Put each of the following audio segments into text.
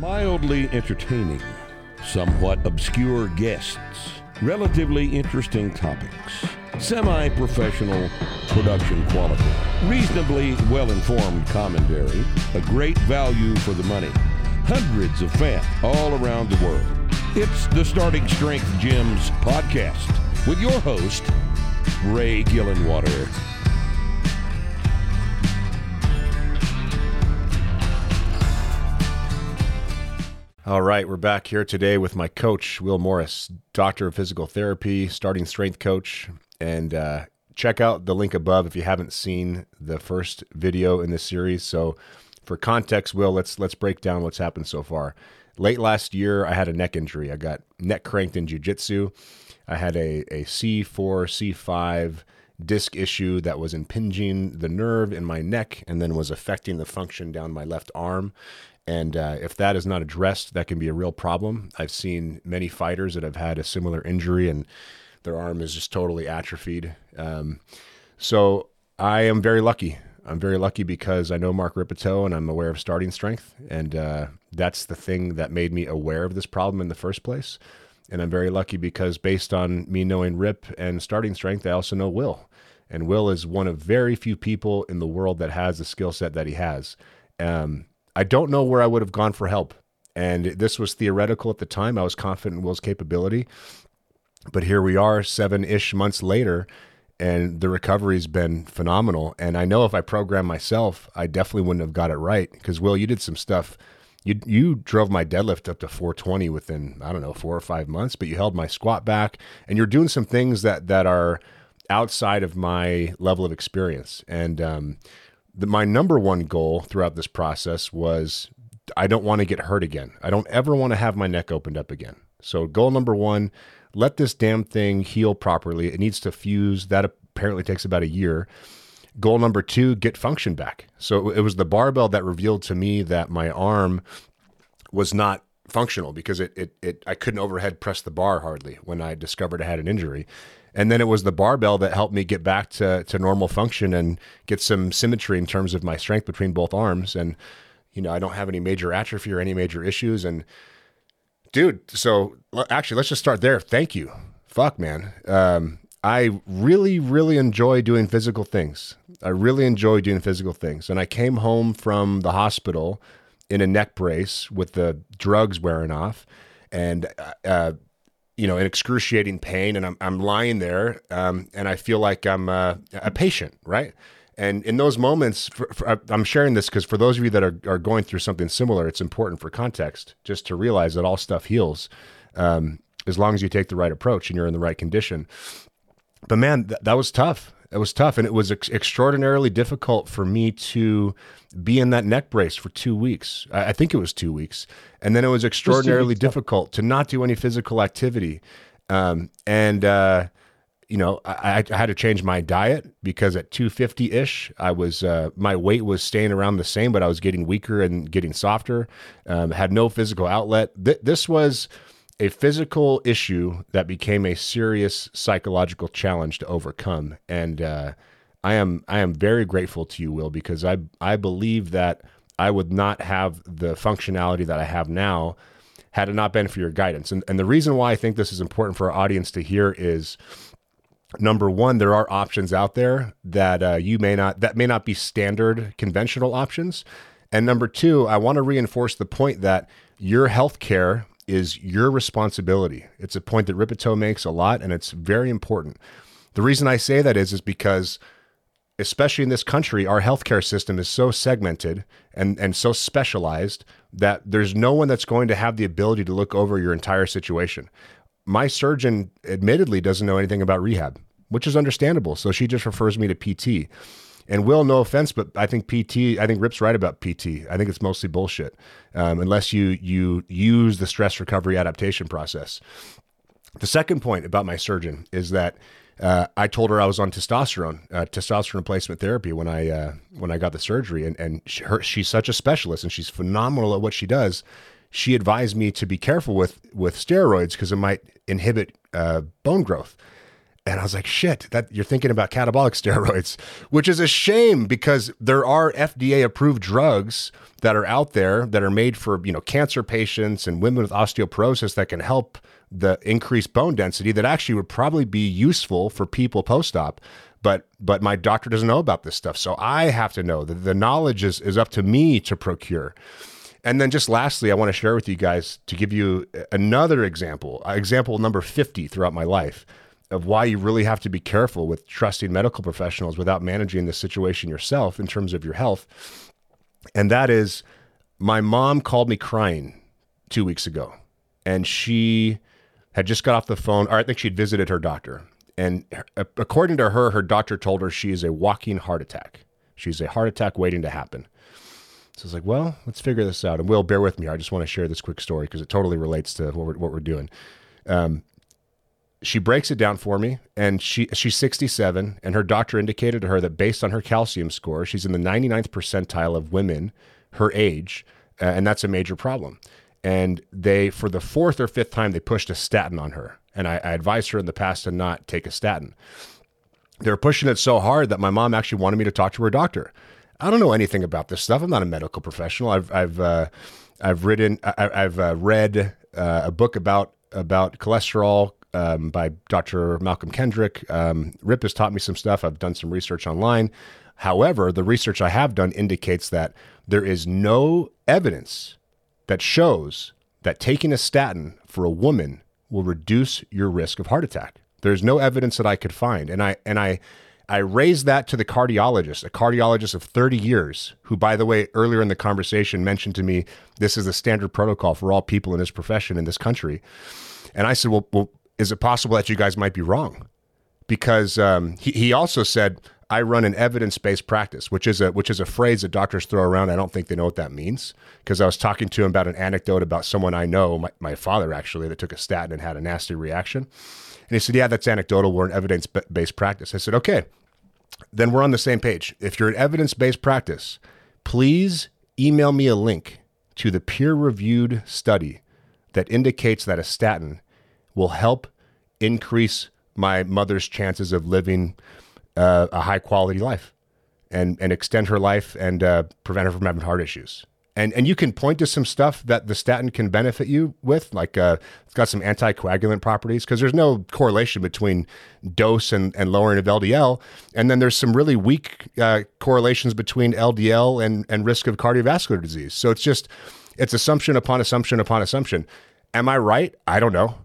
Mildly entertaining, somewhat obscure guests, relatively interesting topics, semi professional production quality, reasonably well informed commentary, a great value for the money, hundreds of fans all around the world. It's the Starting Strength Gyms podcast with your host, Ray Gillenwater. All right, we're back here today with my coach, Will Morris, doctor of physical therapy, starting strength coach. And uh, check out the link above if you haven't seen the first video in this series. So, for context, Will, let's let's break down what's happened so far. Late last year, I had a neck injury. I got neck cranked in jujitsu. I had a, a C4, C5 disc issue that was impinging the nerve in my neck and then was affecting the function down my left arm. And uh, if that is not addressed, that can be a real problem. I've seen many fighters that have had a similar injury and their arm is just totally atrophied. Um, so I am very lucky. I'm very lucky because I know Mark Rippetoe and I'm aware of starting strength. And uh, that's the thing that made me aware of this problem in the first place. And I'm very lucky because based on me knowing Rip and starting strength, I also know Will. And Will is one of very few people in the world that has the skill set that he has. Um, I don't know where I would have gone for help. And this was theoretical at the time. I was confident in Will's capability. But here we are, seven ish months later, and the recovery's been phenomenal. And I know if I programmed myself, I definitely wouldn't have got it right. Because, Will, you did some stuff. You, you drove my deadlift up to 420 within, I don't know, four or five months, but you held my squat back. And you're doing some things that, that are outside of my level of experience. And, um, the, my number one goal throughout this process was I don't want to get hurt again. I don't ever want to have my neck opened up again. So, goal number one, let this damn thing heal properly. It needs to fuse. That apparently takes about a year. Goal number two, get function back. So, it was the barbell that revealed to me that my arm was not functional because it, it, it I couldn't overhead press the bar hardly when I discovered I had an injury. And then it was the barbell that helped me get back to, to normal function and get some symmetry in terms of my strength between both arms. And, you know, I don't have any major atrophy or any major issues. And, dude, so actually, let's just start there. Thank you. Fuck, man. Um, I really, really enjoy doing physical things. I really enjoy doing physical things. And I came home from the hospital in a neck brace with the drugs wearing off. And uh, you know, in excruciating pain, and I'm I'm lying there, um, and I feel like I'm uh, a patient, right? And in those moments, for, for, I'm sharing this because for those of you that are, are going through something similar, it's important for context just to realize that all stuff heals um, as long as you take the right approach and you're in the right condition. But man, th- that was tough. It was tough, and it was ex- extraordinarily difficult for me to be in that neck brace for two weeks. I, I think it was two weeks, and then it was extraordinarily difficult to not do any physical activity. Um, and uh, you know, I, I, had to change my diet because at 250 ish, I was uh, my weight was staying around the same, but I was getting weaker and getting softer. Um, had no physical outlet. Th- this was a physical issue that became a serious psychological challenge to overcome. And uh, I am I am very grateful to you, Will, because I I believe that I would not have the functionality that I have now had it not been for your guidance. And and the reason why I think this is important for our audience to hear is number one, there are options out there that uh, you may not that may not be standard conventional options. And number two, I want to reinforce the point that your healthcare is your responsibility. It's a point that Rippetoe makes a lot, and it's very important. The reason I say that is is because especially in this country, our healthcare system is so segmented and, and so specialized that there's no one that's going to have the ability to look over your entire situation. My surgeon admittedly doesn't know anything about rehab, which is understandable. So she just refers me to PT. And Will, no offense, but I think PT, I think Rip's right about PT. I think it's mostly bullshit, um, unless you you use the stress recovery adaptation process. The second point about my surgeon is that uh, I told her I was on testosterone, uh, testosterone replacement therapy when I uh, when I got the surgery, and and she, her, she's such a specialist and she's phenomenal at what she does. She advised me to be careful with with steroids because it might inhibit uh, bone growth. And I was like, shit, that you're thinking about catabolic steroids, which is a shame because there are FDA approved drugs that are out there that are made for, you know, cancer patients and women with osteoporosis that can help the increased bone density that actually would probably be useful for people post-op. But but my doctor doesn't know about this stuff. So I have to know that the knowledge is, is up to me to procure. And then just lastly, I want to share with you guys to give you another example, example number 50 throughout my life of why you really have to be careful with trusting medical professionals without managing the situation yourself in terms of your health. And that is my mom called me crying two weeks ago, and she had just got off the phone, or I think she'd visited her doctor. And according to her, her doctor told her she is a walking heart attack. She's a heart attack waiting to happen. So I was like, well, let's figure this out. And Will, bear with me. I just want to share this quick story because it totally relates to what we're, what we're doing. Um, she breaks it down for me and she she's 67 and her doctor indicated to her that based on her calcium score she's in the 99th percentile of women her age uh, and that's a major problem. And they for the fourth or fifth time they pushed a statin on her and I, I advised her in the past to not take a statin. They were pushing it so hard that my mom actually wanted me to talk to her doctor. I don't know anything about this stuff. I'm not a medical professional. I've i've uh, i've written I, have uh, read uh, a book about about cholesterol um, by Dr. Malcolm Kendrick. Um, Rip has taught me some stuff. I've done some research online. However, the research I have done indicates that there is no evidence that shows that taking a statin for a woman will reduce your risk of heart attack. There's no evidence that I could find. And I and I I raised that to the cardiologist, a cardiologist of 30 years, who, by the way, earlier in the conversation mentioned to me this is the standard protocol for all people in his profession in this country. And I said, well, well is it possible that you guys might be wrong? Because um, he, he also said, I run an evidence-based practice, which is a which is a phrase that doctors throw around. I don't think they know what that means. Because I was talking to him about an anecdote about someone I know, my, my father actually, that took a statin and had a nasty reaction. And he said, "Yeah, that's anecdotal. We're an evidence-based practice." I said, "Okay, then we're on the same page. If you're an evidence-based practice, please email me a link to the peer-reviewed study that indicates that a statin will help increase my mother's chances of living uh, a high quality life and, and extend her life and uh, prevent her from having heart issues. And, and you can point to some stuff that the statin can benefit you with, like uh, it's got some anticoagulant properties, because there's no correlation between dose and, and lowering of LDL. And then there's some really weak uh, correlations between LDL and, and risk of cardiovascular disease. So it's just, it's assumption upon assumption upon assumption. Am I right? I don't know.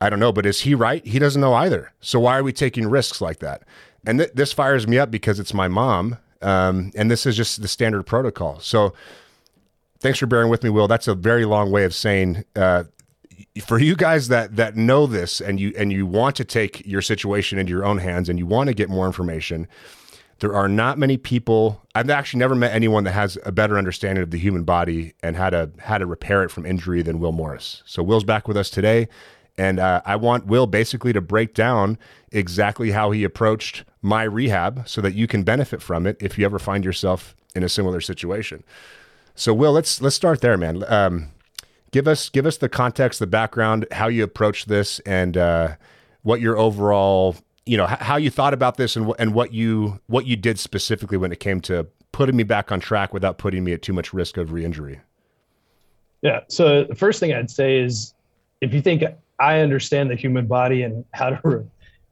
I don't know, but is he right? He doesn't know either. So why are we taking risks like that? And th- this fires me up because it's my mom, um, and this is just the standard protocol. So thanks for bearing with me, Will. That's a very long way of saying uh, for you guys that that know this and you and you want to take your situation into your own hands and you want to get more information. There are not many people. I've actually never met anyone that has a better understanding of the human body and how to how to repair it from injury than Will Morris. So Will's back with us today. And uh, I want Will basically to break down exactly how he approached my rehab so that you can benefit from it if you ever find yourself in a similar situation. So, Will, let's let's start there, man. Um, give us give us the context, the background, how you approached this, and uh, what your overall, you know, how you thought about this, and and what you what you did specifically when it came to putting me back on track without putting me at too much risk of re-injury. Yeah. So the first thing I'd say is, if you think I understand the human body and how to re-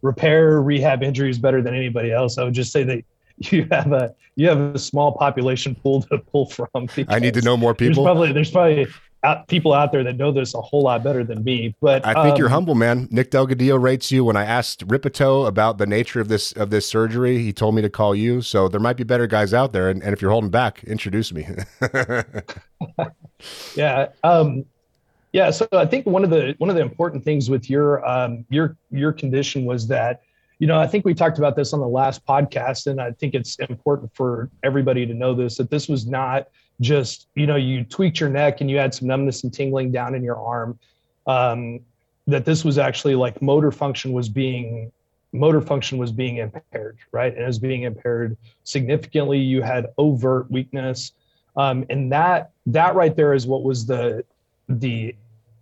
repair rehab injuries better than anybody else. I would just say that you have a you have a small population pool to pull from. I need to know more people. There's probably there's probably out, people out there that know this a whole lot better than me. But I think um, you're humble, man. Nick Delgadillo rates you. When I asked Rippetoe about the nature of this of this surgery, he told me to call you. So there might be better guys out there. And, and if you're holding back, introduce me. yeah. Um, yeah, so I think one of the one of the important things with your um, your your condition was that, you know, I think we talked about this on the last podcast, and I think it's important for everybody to know this that this was not just you know you tweaked your neck and you had some numbness and tingling down in your arm, um, that this was actually like motor function was being motor function was being impaired, right? And it was being impaired significantly. You had overt weakness, um, and that that right there is what was the the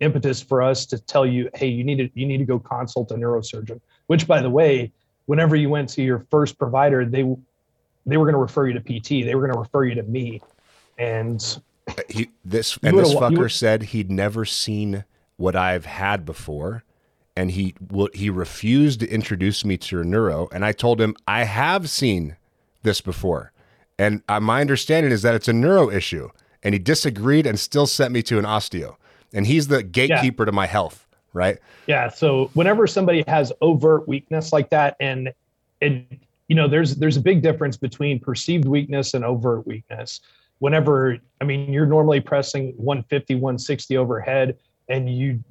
impetus for us to tell you, hey, you need to you need to go consult a neurosurgeon. Which, by the way, whenever you went to your first provider, they they were going to refer you to PT. They were going to refer you to me, and he this and this fucker said he'd never seen what I've had before, and he he refused to introduce me to a neuro. And I told him I have seen this before, and uh, my understanding is that it's a neuro issue. And he disagreed and still sent me to an osteo. And he's the gatekeeper yeah. to my health, right? Yeah. So whenever somebody has overt weakness like that, and it, you know, there's there's a big difference between perceived weakness and overt weakness. Whenever, I mean, you're normally pressing 150, 160 overhead, and you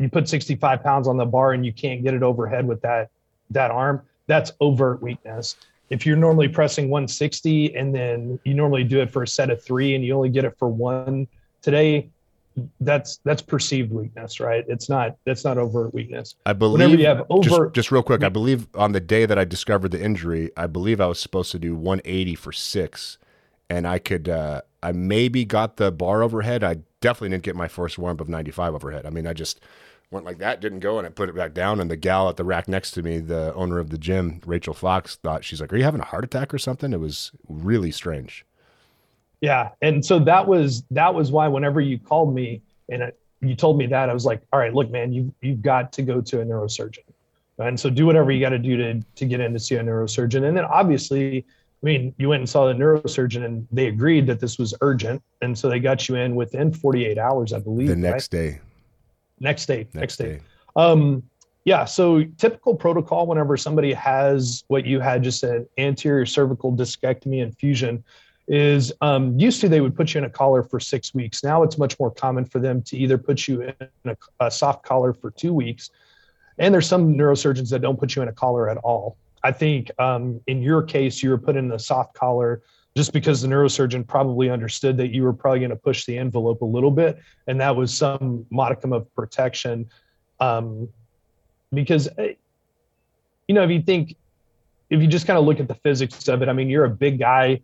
you put 65 pounds on the bar and you can't get it overhead with that that arm that's overt weakness if you're normally pressing 160 and then you normally do it for a set of three and you only get it for one today that's that's perceived weakness right it's not that's not overt weakness i believe Whenever you have overt just, just real quick i believe on the day that i discovered the injury i believe i was supposed to do 180 for six and i could uh i maybe got the bar overhead i definitely didn't get my first warm up of 95 overhead i mean i just went like that, didn't go, and I put it back down. And the gal at the rack next to me, the owner of the gym, Rachel Fox, thought she's like, "Are you having a heart attack or something?" It was really strange. Yeah, and so that was that was why whenever you called me and it, you told me that, I was like, "All right, look, man, you you've got to go to a neurosurgeon." And so do whatever you got to do to to get in to see a neurosurgeon. And then obviously, I mean, you went and saw the neurosurgeon and they agreed that this was urgent. And so they got you in within 48 hours, I believe. The next right? day next day next, next day, day. Um, yeah so typical protocol whenever somebody has what you had just an anterior cervical discectomy and fusion is um, used to they would put you in a collar for six weeks now it's much more common for them to either put you in a, a soft collar for two weeks and there's some neurosurgeons that don't put you in a collar at all i think um, in your case you were put in a soft collar just because the neurosurgeon probably understood that you were probably going to push the envelope a little bit, and that was some modicum of protection. Um, because, eh, you know, if you think, if you just kind of look at the physics of it, I mean, you're a big guy,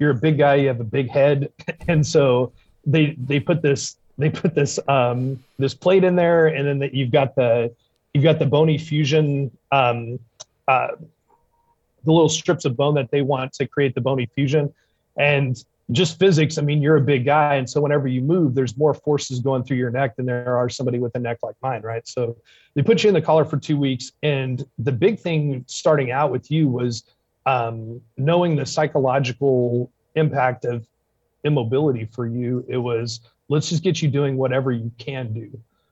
you're a big guy, you have a big head, and so they they put this they put this um, this plate in there, and then that you've got the you've got the bony fusion um, uh, the little strips of bone that they want to create the bony fusion. And just physics, I mean, you're a big guy. And so whenever you move, there's more forces going through your neck than there are somebody with a neck like mine, right? So they put you in the collar for two weeks. And the big thing starting out with you was um, knowing the psychological impact of immobility for you. It was, let's just get you doing whatever you can do.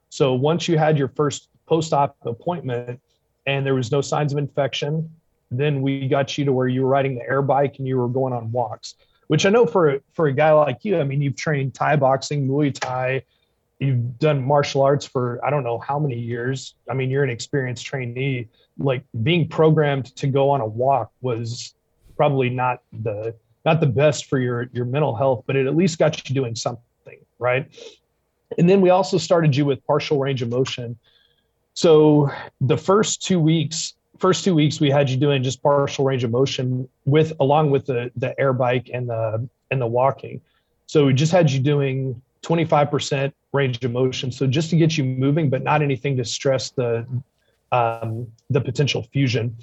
So once you had your first post op appointment and there was no signs of infection, then we got you to where you were riding the air bike and you were going on walks which i know for for a guy like you i mean you've trained thai boxing muay thai you've done martial arts for i don't know how many years i mean you're an experienced trainee like being programmed to go on a walk was probably not the not the best for your your mental health but it at least got you doing something right? And then we also started you with partial range of motion. So the first two weeks first two weeks we had you doing just partial range of motion with along with the the air bike and the and the walking. So we just had you doing 25% range of motion. So just to get you moving but not anything to stress the um, the potential fusion.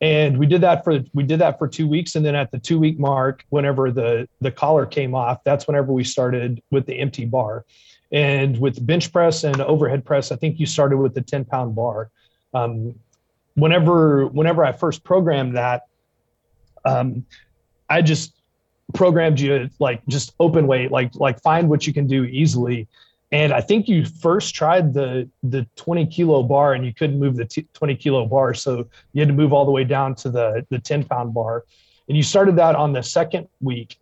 And we did that for we did that for two weeks. And then at the two week mark whenever the the collar came off that's whenever we started with the empty bar. And with bench press and overhead press i think you started with the 10 pound bar. Um, whenever whenever I first programmed that, um, I just programmed you like just open weight, like like find what you can do easily. And I think you first tried the the 20 kilo bar and you couldn't move the t- 20 kilo bar, so you had to move all the way down to the the 10 pound bar. And you started that on the second week,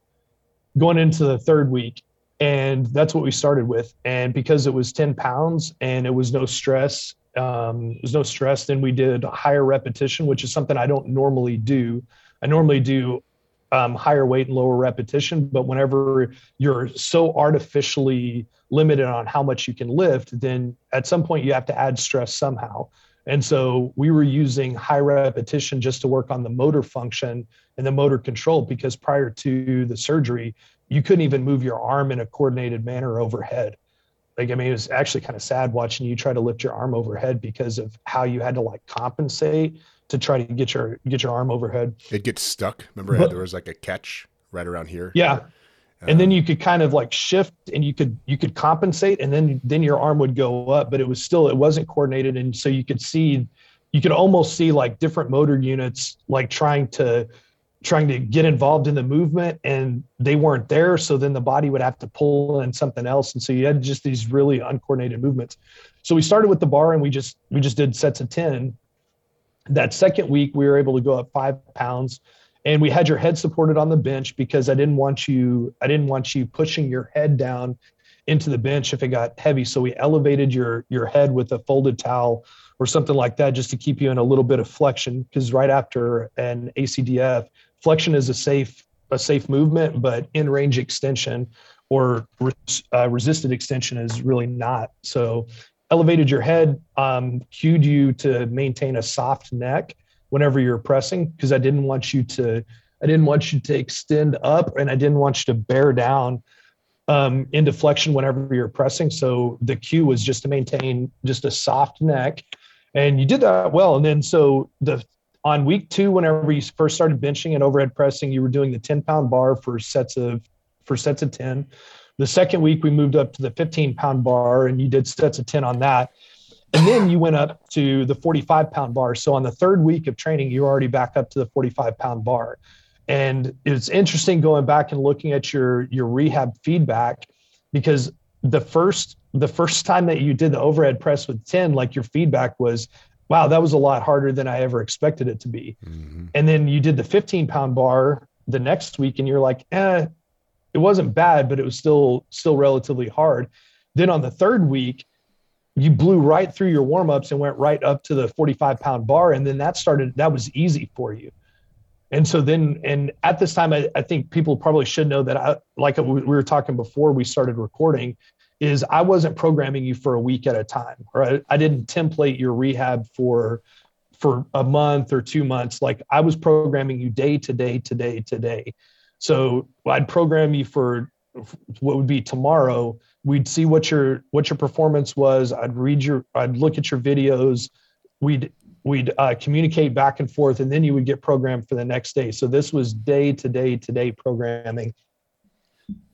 going into the third week, and that's what we started with. And because it was 10 pounds and it was no stress um, was no stress. Then we did higher repetition, which is something I don't normally do. I normally do um, higher weight and lower repetition, but whenever you're so artificially limited on how much you can lift, then at some point you have to add stress somehow. And so we were using high repetition just to work on the motor function and the motor control because prior to the surgery, you couldn't even move your arm in a coordinated manner overhead. like I mean, it was actually kind of sad watching you try to lift your arm overhead because of how you had to like compensate to try to get your get your arm overhead. It gets stuck. Remember, but, there was like a catch right around here. Yeah, and then you could kind of like shift and you could you could compensate and then then your arm would go up but it was still it wasn't coordinated. And so you could see you could almost see like different motor units like trying to trying to get involved in the movement and they weren't there. So then the body would have to pull in something else. And so you had just these really uncoordinated movements. So we started with the bar and we just we just did sets of 10 that second week we were able to go up five pounds and we had your head supported on the bench because I didn't want you I didn't want you pushing your head down into the bench if it got heavy. So we elevated your your head with a folded towel or something like that just to keep you in a little bit of flexion because right after an ACDF, flexion is a safe a safe movement, but in range extension or uh, resisted extension is really not. So elevated your head, um, cued you to maintain a soft neck whenever you're pressing because I didn't want you to I didn't want you to extend up and I didn't want you to bear down um, into flexion whenever you're pressing. So the cue was just to maintain just a soft neck, and you did that well. And then so the on week two, whenever you first started benching and overhead pressing, you were doing the 10 pound bar for sets of for sets of 10. The second week we moved up to the 15 pound bar and you did sets of 10 on that. And then you went up to the 45 pound bar. So on the third week of training, you're already back up to the 45 pound bar. And it's interesting going back and looking at your your rehab feedback because the first the first time that you did the overhead press with 10, like your feedback was, wow, that was a lot harder than I ever expected it to be. Mm-hmm. And then you did the 15 pound bar the next week and you're like, eh, it wasn't bad, but it was still still relatively hard. Then on the third week, you blew right through your warm-ups and went right up to the 45 pound bar and then that started that was easy for you. And so then and at this time i, I think people probably should know that i like we were talking before we started recording is i wasn't programming you for a week at a time I, I didn't template your rehab for for a month or two months. Like i was programming you day to day to day to day so i'd program you for what would be tomorrow. We'd see what your what your performance was. I'd read your i'd look at your videos. We'd we'd uh, communicate back and forth and then you would get programmed for the next day. So this was day to day to day programming.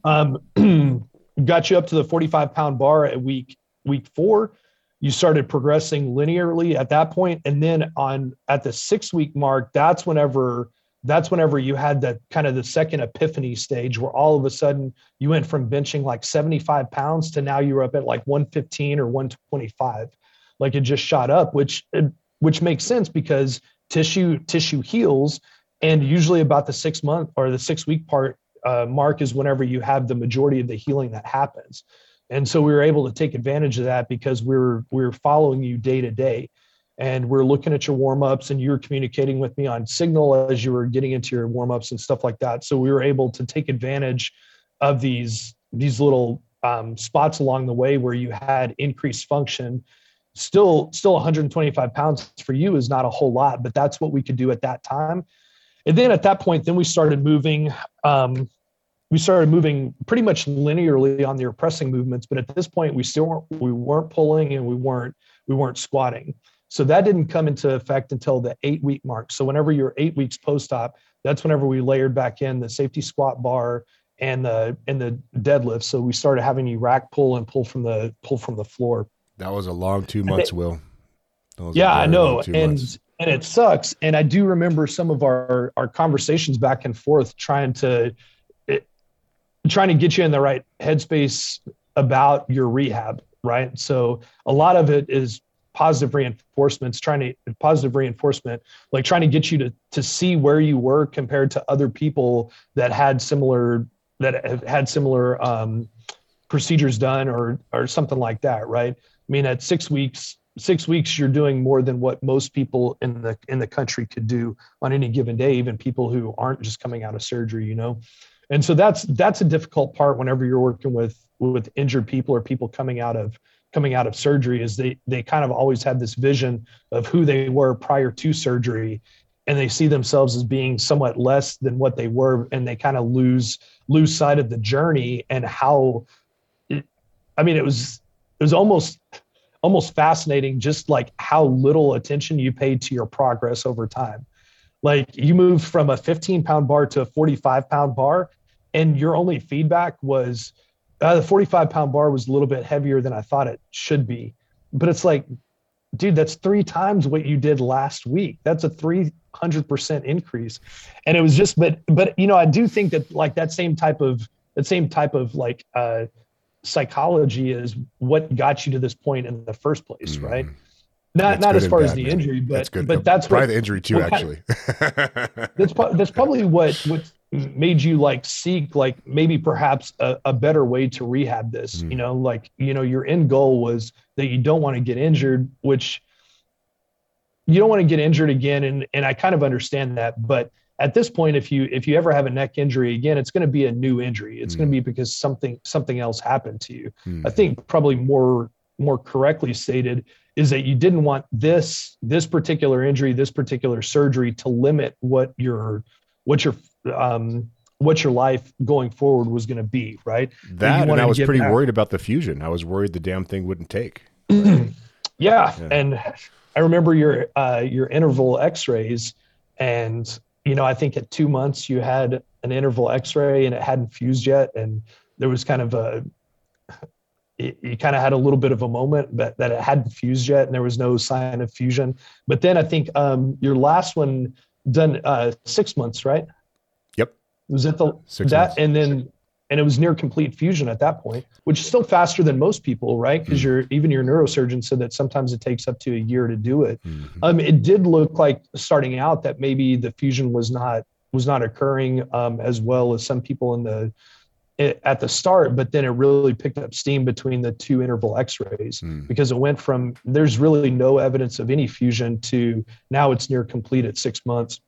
Um, got you up to the 45 pound bar at week week four. You started progressing linearly at that point and then on at the six week mark that's whenever that's whenever you had that kind of the second epiphany stage where all of a sudden you went from benching like 75 pounds to now you're up at like 115 or 125 like it just shot up which which makes sense because tissue tissue heals and usually about the six month or the six week part uh, mark is whenever you have the majority of the healing that happens. And so we were able to take advantage of that because we we're we we're following you day to day and we're looking at your warm ups and you're communicating with me on signal as you were getting into your warm ups and stuff like that. So we were able to take advantage of these these little um, spots along the way where you had increased function. Still, still 125 pounds for you is not a whole lot, but that's what we could do at that time. And then at that point, then we started moving. Um, we started moving pretty much linearly on the pressing movements, but at this point, we still weren't we weren't pulling and we weren't we weren't squatting. So that didn't come into effect until the eight week mark. So whenever you're eight weeks post op, that's whenever we layered back in the safety squat bar and the and the deadlift. So we started having you rack pull and pull from the pull from the floor. That was a long two months, it, Will. Yeah, I know, and months. and it sucks. And I do remember some of our our conversations back and forth trying to it, trying to get you in the right headspace about your rehab, right? So a lot of it is positive reinforcements trying to positive reinforcement like trying to get you to to see where you were compared to other people that had similar that have had similar um, procedures done or or something like that right? I mean at six weeks six weeks you're doing more than what most people in the in the country could do on any given day even people who aren't just coming out of surgery you know? And so that's that's a difficult part whenever you're working with with injured people or people coming out of coming out of surgery is they they kind of always had this vision of who they were prior to surgery and they see themselves as being somewhat less than what they were and they kind of lose lose sight of the journey and how i mean it was it was almost almost fascinating just like how little attention you paid to your progress over time. Like you moved from a 15 pound bar to a 45 pound bar and your only feedback was uh, the 45 pound bar was a little bit heavier than i thought it should be but it's like dude that's three times what you did last week that's a 300% increase and it was just but but you know i do think that like that same type of that same type of like uh psychology is what got you to this point in the first place mm. right not that's not as far bad, as the man. injury but that's good. but that's probably what, the injury too actually that's that's probably what what made you like seek like maybe perhaps a, a better way to rehab this mm. you know like you know your end goal was that you don't want to get injured which you don't want to get injured again and and I kind of understand that but at this point if you if you ever have a neck injury again it's going to be a new injury it's mm. going to be because something something else happened to you mm. i think probably more more correctly stated is that you didn't want this this particular injury this particular surgery to limit what your what your um what your life going forward was going to be right that and i was pretty back. worried about the fusion i was worried the damn thing wouldn't take yeah. yeah. and i remember your uh your interval x-rays and you know, I think at two months you had an interval X-ray and it hadn't fused yet, and there was kind of a you kind of had a little bit of a moment that, that it hadn't fused yet and there was no sign of fusion. But then I think um, your last one done uh, six months, right? Was it the six that months. and then and it was near complete fusion at that point, which is still faster than most people, right? Because mm-hmm. your even your neurosurgeon said that sometimes it takes up to a year to do it. Mm-hmm. Um, it did look like starting out that maybe the fusion was not was not occurring um, as well as some people in the at the start, but then it really picked up steam between the two interval X-rays mm. because it went from there's really no evidence of any fusion to now it's near complete at six months.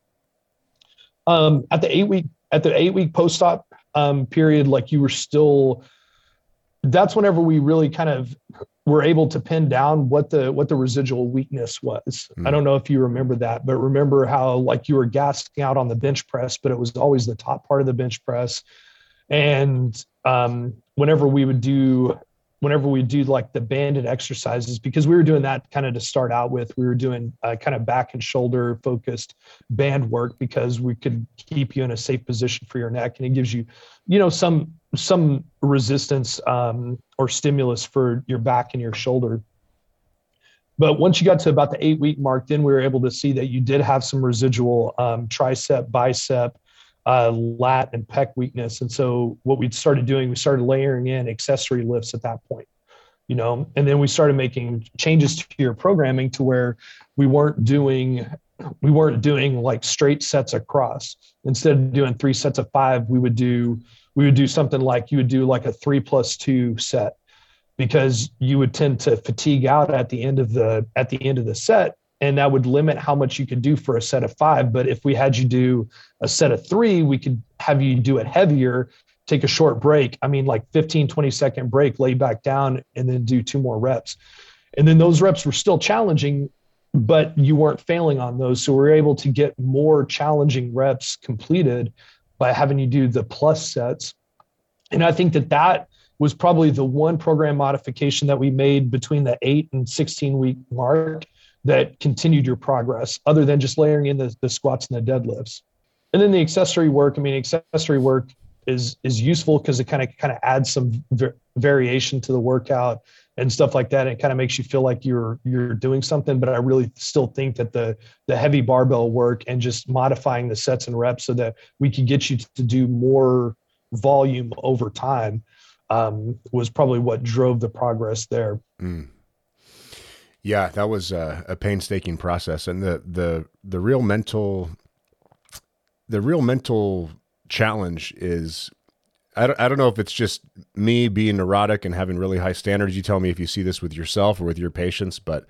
Um, at the eight week at the eight week post op um, period, like you were still. That's whenever we really kind of were able to pin down what the what the residual weakness was. Mm. I don't know if you remember that, but remember how like you were gassing out on the bench press, but it was always the top part of the bench press. And um, whenever we would do whenever we do like the banded exercises because we were doing that kind of to start out with we were doing uh, kind of back and shoulder focused band work because we could keep you in a safe position for your neck and it gives you you know some some resistance um, or stimulus for your back and your shoulder. But once you got to about the eight week mark then we were able to see that you did have some residual um, tricep bicep uh, lat and pec weakness. And so what we started doing, we started layering in accessory lifts at that point, you know, and then we started making changes to your programming to where we weren't doing we weren't doing like straight sets across. Instead of doing three sets of five, we would do we would do something like you would do like a three plus two set because you would tend to fatigue out at the end of the at the end of the set and that would limit how much you could do for a set of five. But if we had you do a set of three, we could have you do it heavier, take a short break. I mean, like 15, 20 second break, lay back down, and then do two more reps. And then those reps were still challenging, but you weren't failing on those. So we are able to get more challenging reps completed by having you do the plus sets. And I think that that was probably the one program modification that we made between the eight and 16 week mark that continued your progress other than just layering in the, the squats and the deadlifts and then the accessory work i mean accessory work is is useful because it kind of kind of adds some variation to the workout and stuff like that. And it kind of makes you feel like you're you're doing something. But I really still think that the the heavy barbell work and just modifying the sets and reps so that we could get you to do more volume over time um, was probably what drove the progress there. Mm. Yeah, that was a, a painstaking process, and the the the real mental the real mental challenge is I don't, I don't know if it's just me being neurotic and having really high standards. You tell me if you see this with yourself or with your patients, but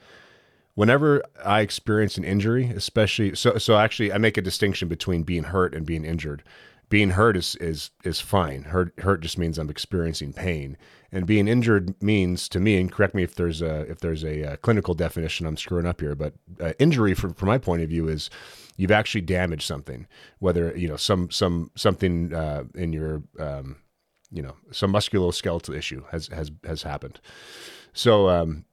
whenever I experience an injury, especially so so actually I make a distinction between being hurt and being injured being hurt is is is fine. Hurt hurt just means I'm experiencing pain, and being injured means to me. And correct me if there's a if there's a, a uh, clinical definition I'm screwing up here, but uh, injury from from my point of view is you've actually damaged something, whether you know some some something uh, in your um, you know some musculoskeletal issue has has has happened. So, um,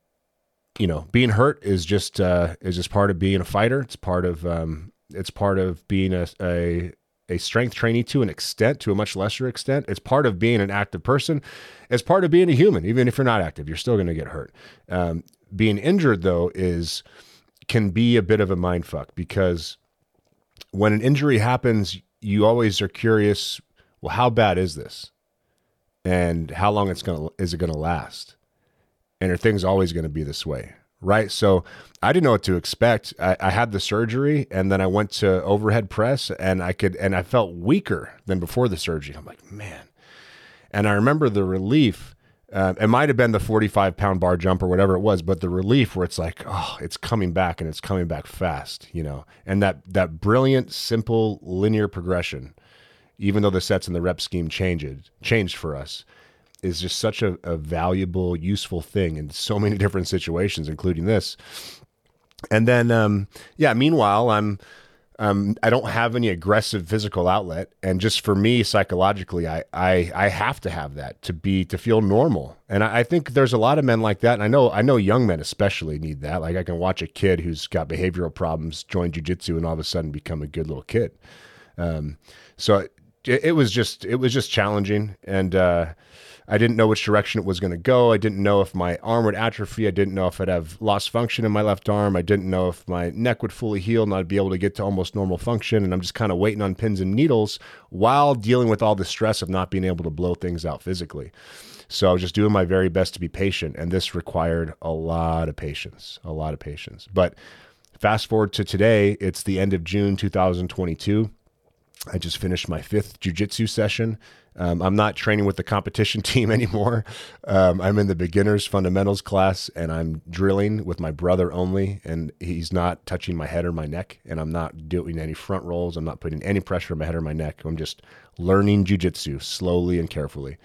you know, being hurt is just uh, is just part of being a fighter. It's part of um, it's part of being a, a a strength trainee to an extent, to a much lesser extent. It's part of being an active person. It's part of being a human. Even if you're not active, you're still going to get hurt. Um, being injured though is can be a bit of a mind fuck because when an injury happens, you always are curious. Well, how bad is this? And how long it's gonna is it gonna last? and are things always going to be this way? Right. So I didn't know what to expect. I, I, had the surgery and then I went to overhead press and I could, and I felt weaker than before the surgery. I'm like, man. And I remember the relief. Uh, it might have been the 45 pound bar jump or whatever it was, but the relief where it's like, oh, it's coming back and it's coming back fast, you know, and that, that brilliant, simple linear progression, even though the sets and the rep scheme changed, changed for us is just such a, a valuable, useful thing in so many different situations, including this. And then, um, yeah. Meanwhile, I'm um, I don't have any aggressive physical outlet, and just for me psychologically, I, I I have to have that to be to feel normal. And I, I think there's a lot of men like that, and I know I know young men especially need that. Like I can watch a kid who's got behavioral problems join jujitsu and all of a sudden become a good little kid. Um, so it, it was just it was just challenging, and uh, I didn't know which direction it was going to go. I didn't know if my arm would atrophy. I didn't know if I'd have lost function in my left arm. I didn't know if my neck would fully heal and I'd be able to get to almost normal function. And I'm just kind of waiting on pins and needles while dealing with all the stress of not being able to blow things out physically. So I was just doing my very best to be patient. And this required a lot of patience, a lot of patience. But fast forward to today, it's the end of June 2022. I just finished my fifth jujitsu session. Um, I'm not training with the competition team anymore. Um, I'm in the beginners fundamentals class and I'm drilling with my brother only. And he's not touching my head or my neck. And I'm not doing any front rolls. I'm not putting any pressure on my head or my neck. I'm just learning jujitsu slowly and carefully.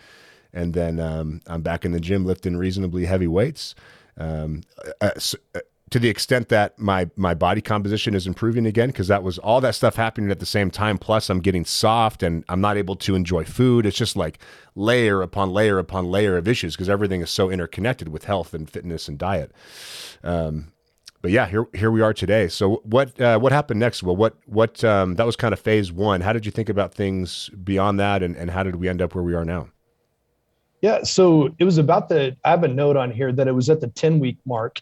And then um, I'm back in the gym lifting reasonably heavy weights. Um, uh, so, uh, to the extent that my my body composition is improving again because that was all that stuff happening at the same time plus i'm getting soft and i'm not able to enjoy food. It's just like layer upon layer upon layer of issues because everything is so interconnected with health and fitness and diet. Um, but yeah here here we are today. So what uh, what happened next? Well what what um, that was kind of phase one. How did you think about things beyond that and, and how did we end up where we are now? Yeah so it was about the i have a note on here that it was at the 10 week mark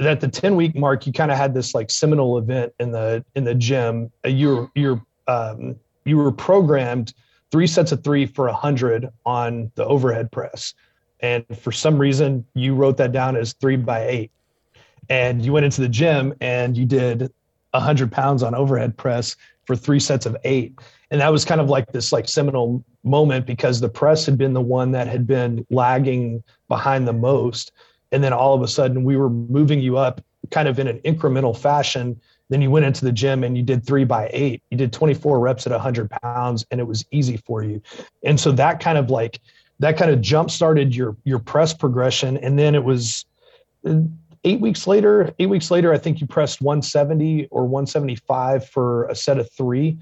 at the 10 week mark you kind of had this like seminal event in the in the gym. Uh, you you're um, you were programmed three sets of three for a hundred on the overhead press. And for some reason you wrote that down as three by eight. And you went into the gym and you did a hundred pounds on overhead press for three sets of eight. And that was kind of like this like seminal moment because the press had been the one that had been lagging behind the most and then all of a sudden we were moving you up kind of in an incremental fashion. Then you went into the gym and you did three by eight. You did 24 reps at 100 pounds and it was easy for you. And so that kind of like that kind of jump started your your press progression. And then it was uh, eight weeks later eight weeks later i think you pressed 170 or 175 for a set of three.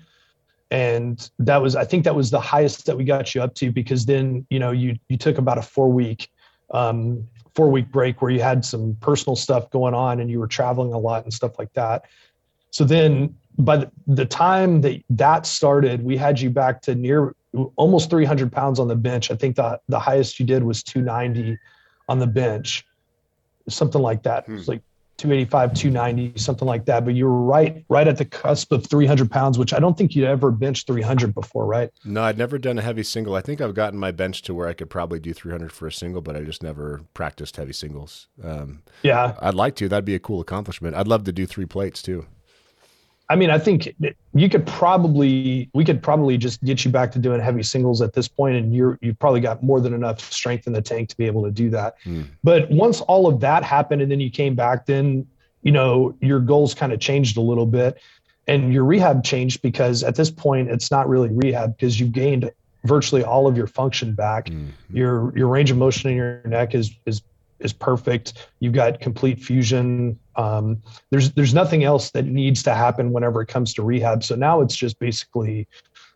And that was i think that was the highest that we got you up to because then you know you you took about a four week um, four week break where you had some personal stuff going on and you were traveling a lot and stuff like that. So then by the, time that that started, we had you back to near almost 300 pounds on the bench. I think the, the highest you did was 290 on the bench, something like that. Hmm. It's like 285, 290, something like that. But you were right, right at the cusp of 300 pounds, which I don't think you'd ever bench 300 before, right? No, I'd never done a heavy single. I think I've gotten my bench to where I could probably do 300 for a single, but I just never practiced heavy singles. Um, yeah, I'd like to. That'd be a cool accomplishment. I'd love to do three plates too. I mean, I think you could probably we could probably just get you back to doing heavy singles at this point, and you're you've probably got more than enough strength in the tank to be able to do that. Mm. But once all of that happened, and then you came back, then you know your goals kind of changed a little bit, and your rehab changed because at this point it's not really rehab because you've gained virtually all of your function back. Mm-hmm. Your your range of motion in your neck is is is perfect. You've got complete fusion. Um, there's there's nothing else that needs to happen whenever it comes to rehab. So now it's just basically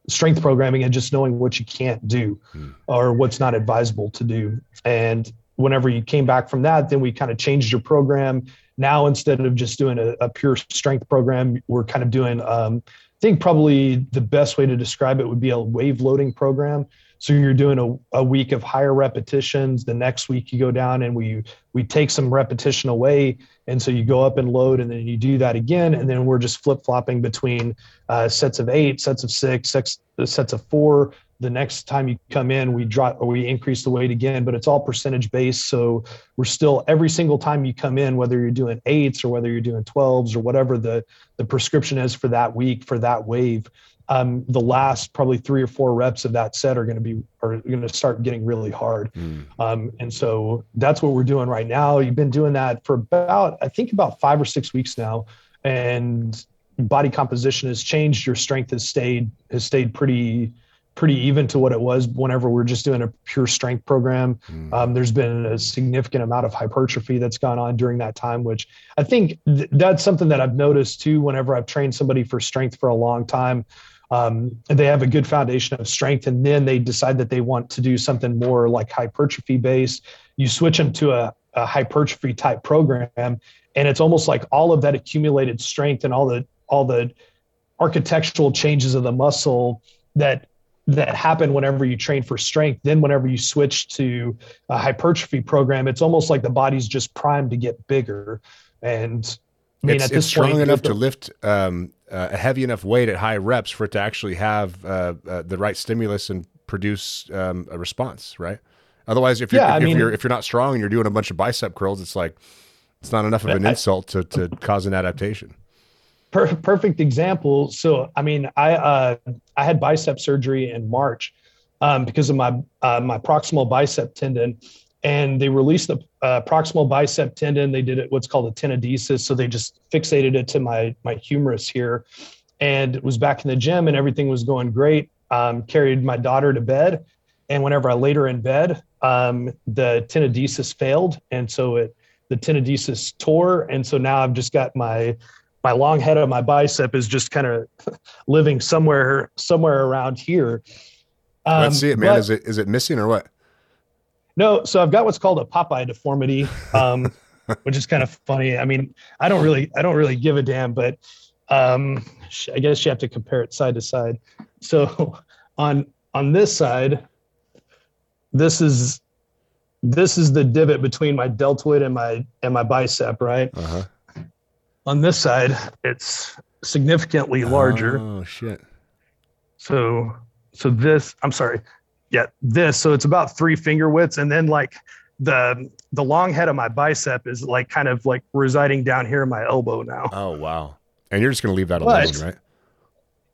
strength programming and just knowing what you can't do mm. or what's not advisable to do. And whenever you came back from that, then we kind of changed your program. Now instead of just doing a, a pure strength program, we're kind of doing. Um, I think probably the best way to describe it would be a wave loading program. So you're doing a, a week of higher repetitions. The next week you go down and we we take some repetition away, and so you go up and load, and then you do that again, and then we're just flip flopping between uh, sets of eight, sets of six, sets, sets of four. The next time you come in, we drop or we increase the weight again, but it's all percentage based. So we're still every single time you come in, whether you're doing eights or whether you're doing twelves or whatever the the prescription is for that week for that wave, um, the last probably three or four reps of that set are going to be are going to start getting really hard. Mm. Um, and so that's what we're doing right now. You've been doing that for about I think about five or six weeks now, and body composition has changed. Your strength has stayed has stayed pretty pretty even to what it was whenever we're just doing a pure strength program. Mm. Um, there's been a significant amount of hypertrophy that's gone on during that time, which I think th- that's something that I've noticed too. Whenever I've trained somebody for strength for a long time, um, they have a good foundation of strength and then they decide that they want to do something more like hypertrophy based. You switch them to a, a hypertrophy type program and it's almost like all of that accumulated strength and all the all the architectural changes of the muscle that that happen whenever you train for strength. Then whenever you switch to a hypertrophy program it's almost like the body's just primed to get bigger. And I mean, it's, it's strong point, enough to lift um, uh, a heavy enough weight at high reps for it to actually have uh, uh, the right stimulus and produce um, a response, right? Otherwise, if you're yeah, if mean, you're if you're not strong and you're doing a bunch of bicep curls, it's like it's not enough of an I, insult to to cause an adaptation. Per- perfect example. So, I mean, I uh, I had bicep surgery in March um, because of my uh, my proximal bicep tendon, and they released the uh, proximal bicep tendon. They did it what's called a tenodesis. So they just fixated it to my my humerus here, and was back in the gym, and everything was going great. Um, carried my daughter to bed, and whenever I laid her in bed, um, the tenodesis failed, and so it the tenodesis tore, and so now I've just got my my long head of my bicep is just kind of living somewhere somewhere around here. Um, Let's see it, man. But, is it is it missing or what? No, so I've got what's called a Popeye deformity, um, which is kind of funny. I mean, I don't really, I don't really give a damn, but um, I guess you have to compare it side to side. So on on this side, this is this is the divot between my deltoid and my and my bicep, right? Uh-huh. On this side, it's significantly larger. Oh shit! So so this, I'm sorry yeah, this. So it's about three finger widths, and then like the the long head of my bicep is like kind of like residing down here in my elbow now. Oh wow! And you're just gonna leave that but, alone, right?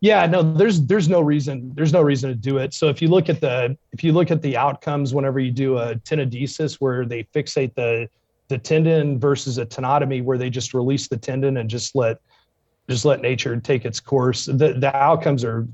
Yeah, no, there's there's no reason there's no reason to do it. So if you look at the if you look at the outcomes whenever you do a tenodesis where they fixate the the tendon versus a tenotomy where they just release the tendon and just let just let nature take its course, the the outcomes are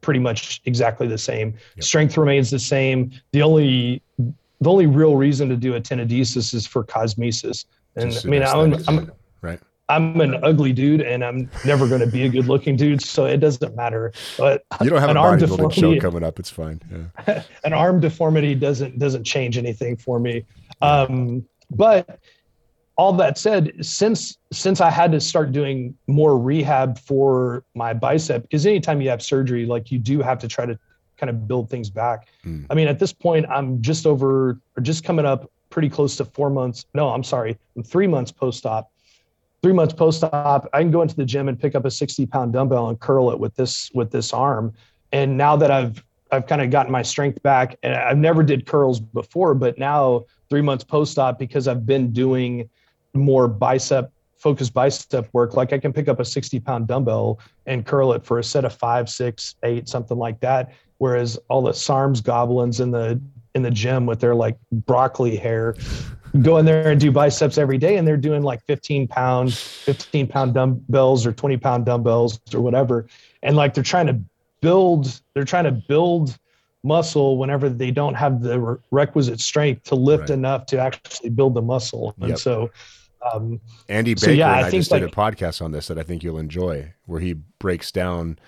pretty much exactly the same. Yep. Strength remains the same. The only the only real reason to do a tenodesis is for cosmesis. And I mean, I'm, I'm right. I'm an ugly dude, and I'm never going to be a good looking dude, so it doesn't matter. But you don't have an a arm deformity show coming up; it's fine. Yeah. an arm deformity doesn't doesn't change anything for me. Um, but all that said, since since I had to start doing more rehab for my bicep, because anytime you have surgery, like you do have to try to kind of build things back. Mm. I mean, at this point, I'm just over or just coming up pretty close to four months. No, I'm sorry, I'm three months post op. Three months post op, I can go into the gym and pick up a 60 pound dumbbell and curl it with this with this arm. And now that I've I've kind of gotten my strength back, and I've never did curls before, but now three months post op because I've been doing more bicep focused bicep work like i can pick up a 60 pound dumbbell and curl it for a set of five six eight something like that whereas all the sarms goblins in the in the gym with their like broccoli hair go in there and do biceps every day and they're doing like 15 pound 15 pound dumbbells or 20 pound dumbbells or whatever and like they're trying to build they're trying to build muscle whenever they don't have the requisite strength to lift right. enough to actually build the muscle and yep. so um, Andy Baker so yeah, and I, I just like, did a podcast on this that I think you'll enjoy, where he breaks down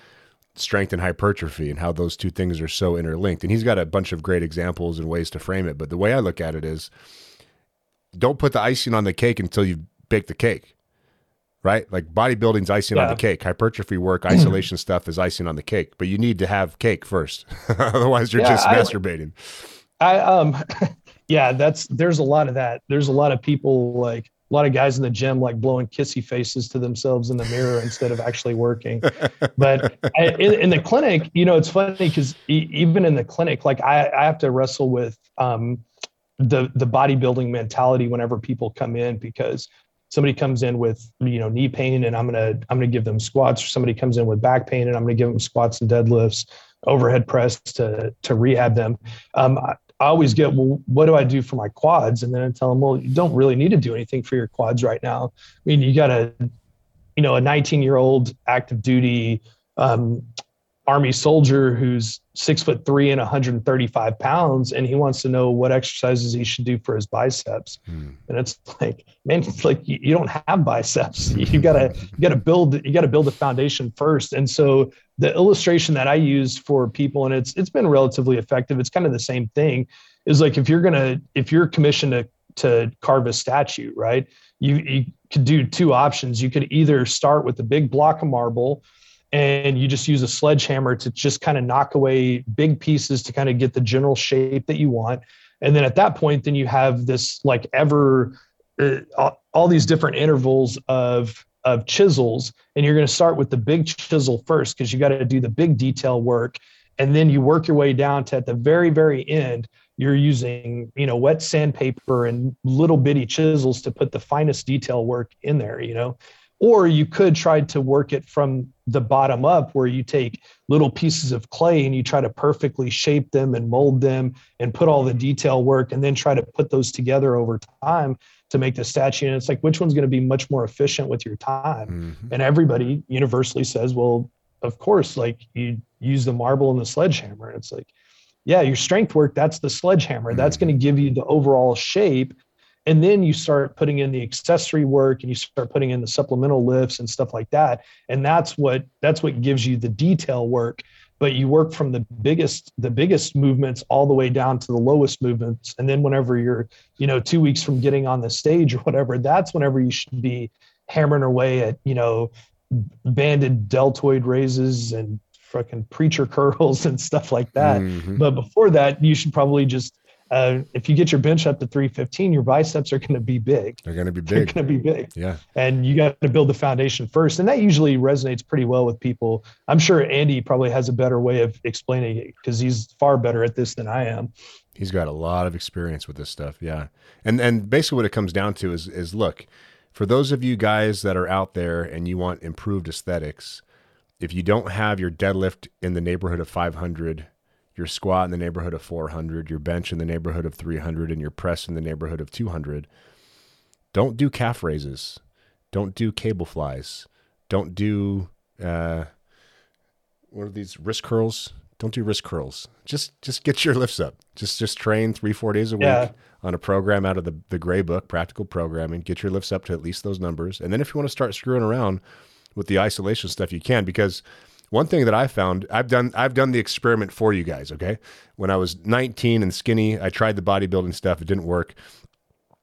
strength and hypertrophy and how those two things are so interlinked. And he's got a bunch of great examples and ways to frame it. But the way I look at it is don't put the icing on the cake until you bake the cake. Right? Like bodybuilding's icing yeah. on the cake. Hypertrophy work, isolation stuff is icing on the cake. But you need to have cake first. Otherwise you're yeah, just I, masturbating. I um yeah, that's there's a lot of that. There's a lot of people like a lot of guys in the gym like blowing kissy faces to themselves in the mirror instead of actually working. But I, in, in, the clinic, you know, it's funny because e- even in the clinic, like I, I have to wrestle with um, the the bodybuilding mentality whenever people come in because somebody comes in with you know knee pain and I'm gonna I'm gonna give them squats, or somebody comes in with back pain and I'm gonna give them squats and deadlifts, overhead press to to rehab them. Um, I always get, well, what do I do for my quads? And then I tell them, well, you don't really need to do anything for your quads right now. I mean, you got a, you know, a 19 year old active duty um, army soldier who's six foot three and 135 pounds, and he wants to know what exercises he should do for his biceps. Mm. And it's like, man, it's like you, you don't have biceps. You gotta, you gotta build, you gotta build a foundation first. And so the illustration that I use for people, and it's it's been relatively effective. It's kind of the same thing. Is like if you're gonna if you're commissioned to to carve a statue, right? You you could do two options. You could either start with a big block of marble and you just use a sledgehammer to just kind of knock away big pieces to kind of get the general shape that you want. And then at that point, then you have this like ever uh, all these different intervals of of chisels and you're going to start with the big chisel first because you got to do the big detail work and then you work your way down to at the very very end you're using you know wet sandpaper and little bitty chisels to put the finest detail work in there you know or you could try to work it from the bottom up where you take little pieces of clay and you try to perfectly shape them and mold them and put all the detail work and then try to put those together over time to make the statue. And it's like, which one's going to be much more efficient with your time? Mm-hmm. And everybody universally says, well, of course, like you use the marble and the sledgehammer. And it's like, yeah, your strength work, that's the sledgehammer. Mm-hmm. That's going to give you the overall shape. And then you start putting in the accessory work and you start putting in the supplemental lifts and stuff like that. And that's what that's what gives you the detail work but you work from the biggest the biggest movements all the way down to the lowest movements and then whenever you're you know two weeks from getting on the stage or whatever that's whenever you should be hammering away at you know banded deltoid raises and fucking preacher curls and stuff like that mm-hmm. but before that you should probably just uh, if you get your bench up to 315, your biceps are going to be big. They're going to be big. They're going to be big. Yeah. And you got to build the foundation first. And that usually resonates pretty well with people. I'm sure Andy probably has a better way of explaining it because he's far better at this than I am. He's got a lot of experience with this stuff. Yeah. And, and basically what it comes down to is, is look, for those of you guys that are out there and you want improved aesthetics, if you don't have your deadlift in the neighborhood of 500, your squat in the neighborhood of 400, your bench in the neighborhood of 300, and your press in the neighborhood of 200. Don't do calf raises. Don't do cable flies. Don't do uh, what are these wrist curls? Don't do wrist curls. Just just get your lifts up. Just just train three four days a week yeah. on a program out of the the gray book, practical programming. Get your lifts up to at least those numbers, and then if you want to start screwing around with the isolation stuff, you can because one thing that I found, I've done I've done the experiment for you guys, okay? When I was 19 and skinny, I tried the bodybuilding stuff, it didn't work.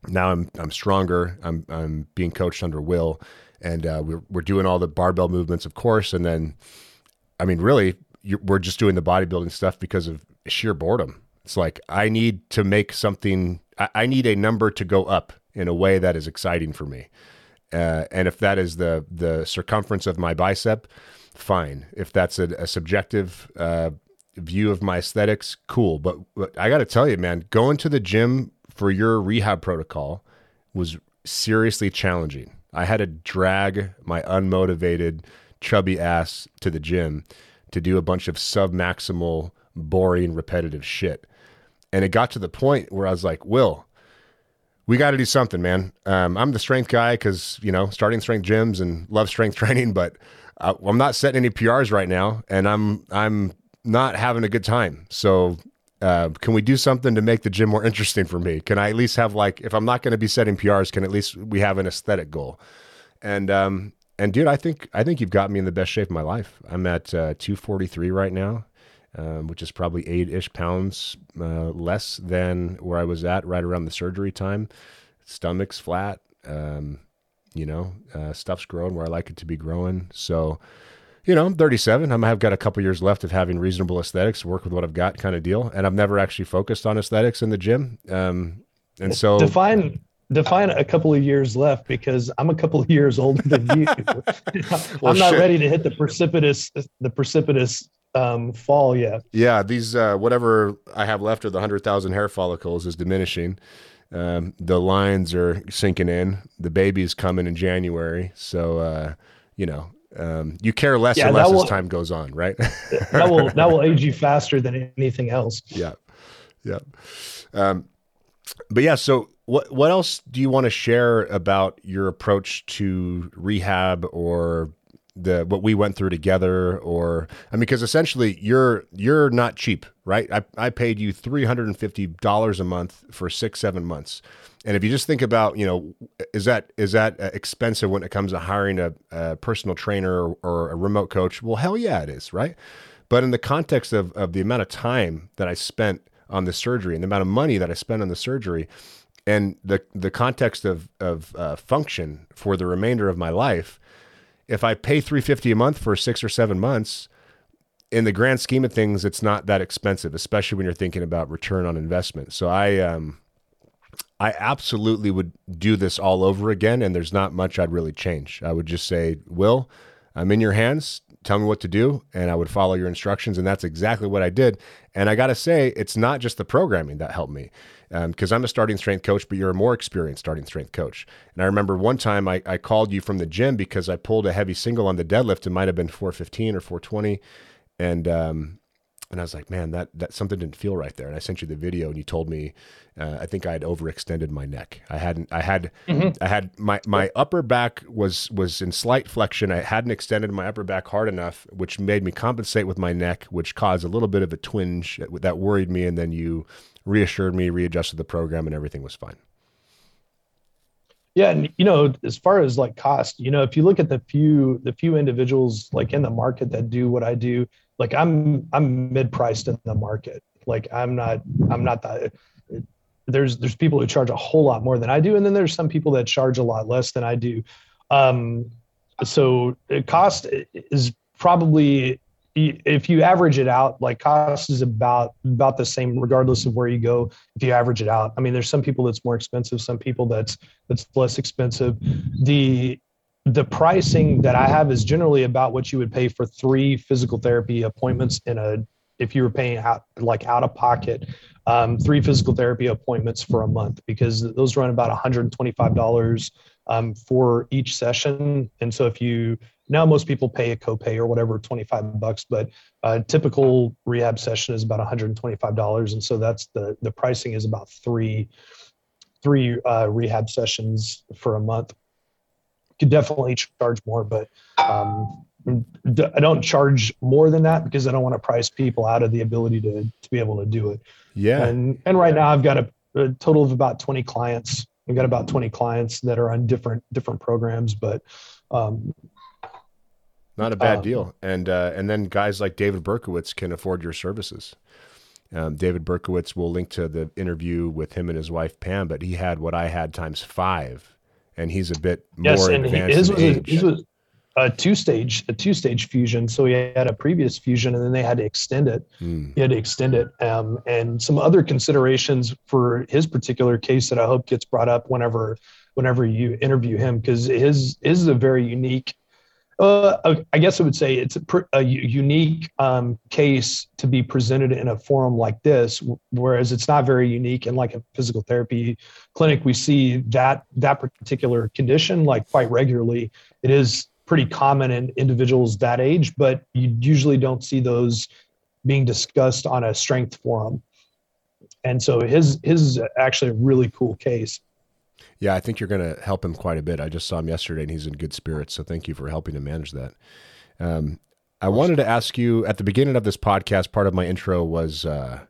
Now I'm I'm stronger. I'm I'm being coached under Will and uh, we're we're doing all the barbell movements, of course, and then I mean, really, we're just doing the bodybuilding stuff because of sheer boredom. It's like I need to make something. I, I need a number to go up in a way that is exciting for me, uh, and if that is the the circumference of my bicep, fine. If that's a, a subjective uh, view of my aesthetics, cool. But, but I got to tell you, man, going to the gym for your rehab protocol was seriously challenging. I had to drag my unmotivated, chubby ass to the gym to do a bunch of sub-maximal, boring, repetitive shit. And it got to the point where I was like, Will, we got to do something, man. Um, I'm the strength guy because, you know, starting strength gyms and love strength training, but uh, I'm not setting any PRs right now, and I'm I'm not having a good time. So, uh, can we do something to make the gym more interesting for me? Can I at least have like, if I'm not going to be setting PRs, can at least we have an aesthetic goal? And um, and dude, I think I think you've got me in the best shape of my life. I'm at uh, 243 right now, um, which is probably eight ish pounds uh, less than where I was at right around the surgery time. stomach's flat. Um, you know, uh, stuff's growing where I like it to be growing. So, you know, I'm 37. I'm, I've got a couple years left of having reasonable aesthetics, work with what I've got, kind of deal. And I've never actually focused on aesthetics in the gym. Um, and so define define a couple of years left because I'm a couple of years older than you. well, I'm not shit. ready to hit the precipitous the precipitous um, fall yet. Yeah, these uh, whatever I have left of the hundred thousand hair follicles is diminishing. Um, the lines are sinking in. The baby's coming in January, so uh, you know um, you care less yeah, and less will, as time goes on, right? that will that will age you faster than anything else. Yeah, yeah. Um, but yeah, so what what else do you want to share about your approach to rehab or the what we went through together or I mean because essentially you're you're not cheap, right? I, I paid you three hundred and fifty dollars a month for six, seven months. And if you just think about, you know, is that is that expensive when it comes to hiring a, a personal trainer or, or, a remote coach? Well, hell yeah, it is, right? But in the context of, of the amount of time that I spent on the surgery and the amount of money that I spent on the surgery, and the the context of of uh, function for the remainder of my life, if I pay 350 a month for 6 or 7 months, in the grand scheme of things it's not that expensive, especially when you're thinking about return on investment. So I um I absolutely would do this all over again and there's not much I'd really change. I would just say, "Will, I'm in your hands. Tell me what to do and I would follow your instructions." And that's exactly what I did. And I got to say, it's not just the programming that helped me because um, I'm a starting strength coach, but you're a more experienced starting strength coach. And I remember one time I, I called you from the gym because I pulled a heavy single on the deadlift. It might have been 415 or 420. And, um, and I was like, man, that, that something didn't feel right there. And I sent you the video and you told me, uh, I think I had overextended my neck. I hadn't, I had, mm-hmm. I had my, my upper back was, was in slight flexion. I hadn't extended my upper back hard enough, which made me compensate with my neck, which caused a little bit of a twinge that worried me. And then you reassured me, readjusted the program, and everything was fine. Yeah, and you know, as far as like cost, you know, if you look at the few the few individuals like in the market that do what I do, like I'm I'm mid priced in the market. Like I'm not I'm not that. There's there's people who charge a whole lot more than I do, and then there's some people that charge a lot less than I do. Um, so cost is probably if you average it out, like cost is about about the same regardless of where you go. If you average it out, I mean, there's some people that's more expensive, some people that's that's less expensive. The the pricing that I have is generally about what you would pay for three physical therapy appointments in a if you were paying out like out of pocket um, three physical therapy appointments for a month because those run about $125 um, for each session. And so if you now most people pay a copay or whatever, 25 bucks, but a typical rehab session is about $125. And so that's the, the pricing is about three, three uh, rehab sessions for a month. Could definitely charge more, but um, I don't charge more than that because I don't want to price people out of the ability to, to be able to do it. Yeah. And, and right now I've got a, a total of about 20 clients. I've got about 20 clients that are on different, different programs, but um, not a bad um, deal. And uh, and then guys like David Berkowitz can afford your services. Um, David Berkowitz will link to the interview with him and his wife Pam, but he had what I had times five, and he's a bit yes, more and advanced his, was, age. His was a two stage a two stage fusion. So he had a previous fusion, and then they had to extend it. Mm. He had to extend it, um, and some other considerations for his particular case that I hope gets brought up whenever whenever you interview him because his, his is a very unique uh, I guess I would say it's a, a unique um, case to be presented in a forum like this, whereas it's not very unique in like a physical therapy clinic. We see that that particular condition like quite regularly. It is pretty common in individuals that age, but you usually don't see those being discussed on a strength forum. And so his his is actually a really cool case. Yeah, I think you're going to help him quite a bit. I just saw him yesterday and he's in good spirits. So thank you for helping him manage that. Um, I wanted to ask you at the beginning of this podcast, part of my intro was, uh,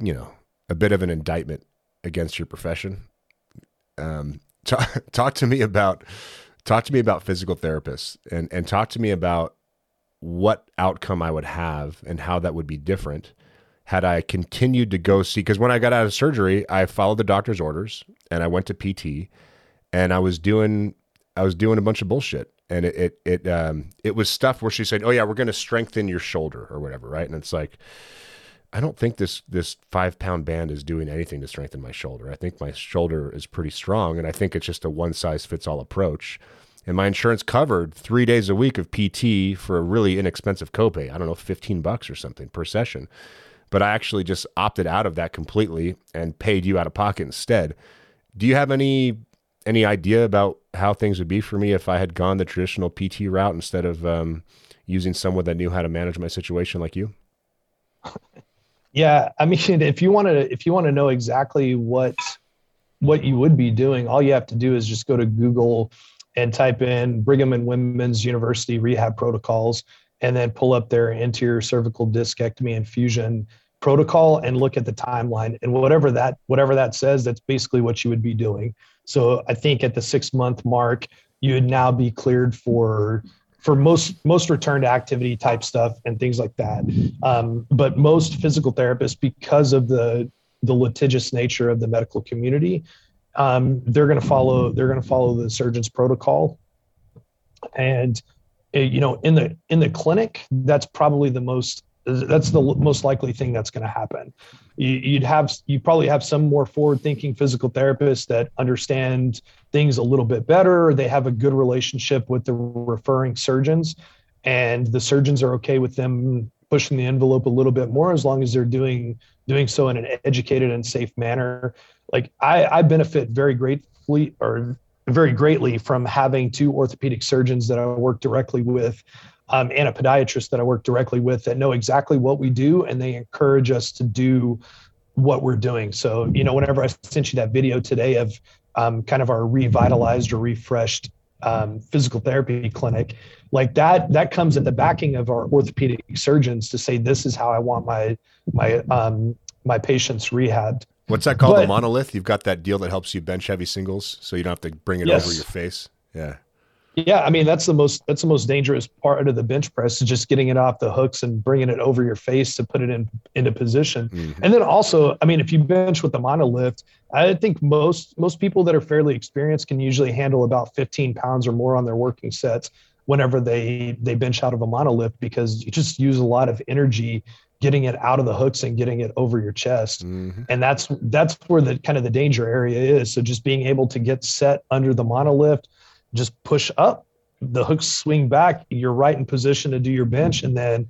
you know, a bit of an indictment against your profession. Um, talk, talk to me about, talk to me about physical therapists and, and talk to me about what outcome I would have and how that would be different had I continued to go see, because when I got out of surgery, I followed the doctor's orders and I went to PT, and I was doing I was doing a bunch of bullshit, and it it it um it was stuff where she said, "Oh yeah, we're going to strengthen your shoulder or whatever," right? And it's like. I don't think this this five pound band is doing anything to strengthen my shoulder. I think my shoulder is pretty strong, and I think it's just a one size fits all approach. And my insurance covered three days a week of PT for a really inexpensive copay. I don't know, fifteen bucks or something per session but I actually just opted out of that completely and paid you out of pocket instead. Do you have any any idea about how things would be for me if I had gone the traditional PT route instead of um, using someone that knew how to manage my situation like you? Yeah, I mean, if you want to, if you want to know exactly what what you would be doing, all you have to do is just go to Google and type in Brigham and Women's University rehab protocols, and then pull up their anterior cervical discectomy and fusion protocol and look at the timeline and whatever that whatever that says that's basically what you would be doing. So i think at the six month mark you would now be cleared for for most most return to activity type stuff and things like that. Um, but most physical therapists because of the the litigious nature of the medical community um, they're going to follow they're going to follow the surgeon's protocol. And eh, you know in the in the clinic that's probably the most that's the most likely thing that's going to happen. You, would have you probably have some more forward-thinking physical therapists that understand things a little bit better. They have a good relationship with the referring surgeons, and the surgeons are okay with them pushing the envelope a little bit more as long as they're doing doing so in an educated and safe manner. Like I, I benefit very greatly or very greatly from having two orthopedic surgeons that I work directly with um, and a podiatrist that I work directly with that know exactly what we do and they encourage us to do what we're doing. So, you know, whenever I sent you that video today of um, kind of our revitalized or refreshed um, physical therapy clinic, like that, that comes at the backing of our orthopedic surgeons to say, this is how I want my, my, um, my patients rehabbed. What's that called? But, the monolift? You've got that deal that helps you bench heavy singles so you don't have to bring it yes. over your face. Yeah. Yeah, I mean that's the most that's the most dangerous part of the bench press is just getting it off the hooks and bringing it over your face to put it in into position. Mm-hmm. And then also, I mean, if you bench with the monolift, I think most most people that are fairly experienced can usually handle about 15 pounds or more on their working sets whenever they they bench out of a monolift because you just use a lot of energy getting it out of the hooks and getting it over your chest. Mm-hmm. And that's that's where the kind of the danger area is. So just being able to get set under the monolift just push up, the hooks swing back, you're right in position to do your bench, and then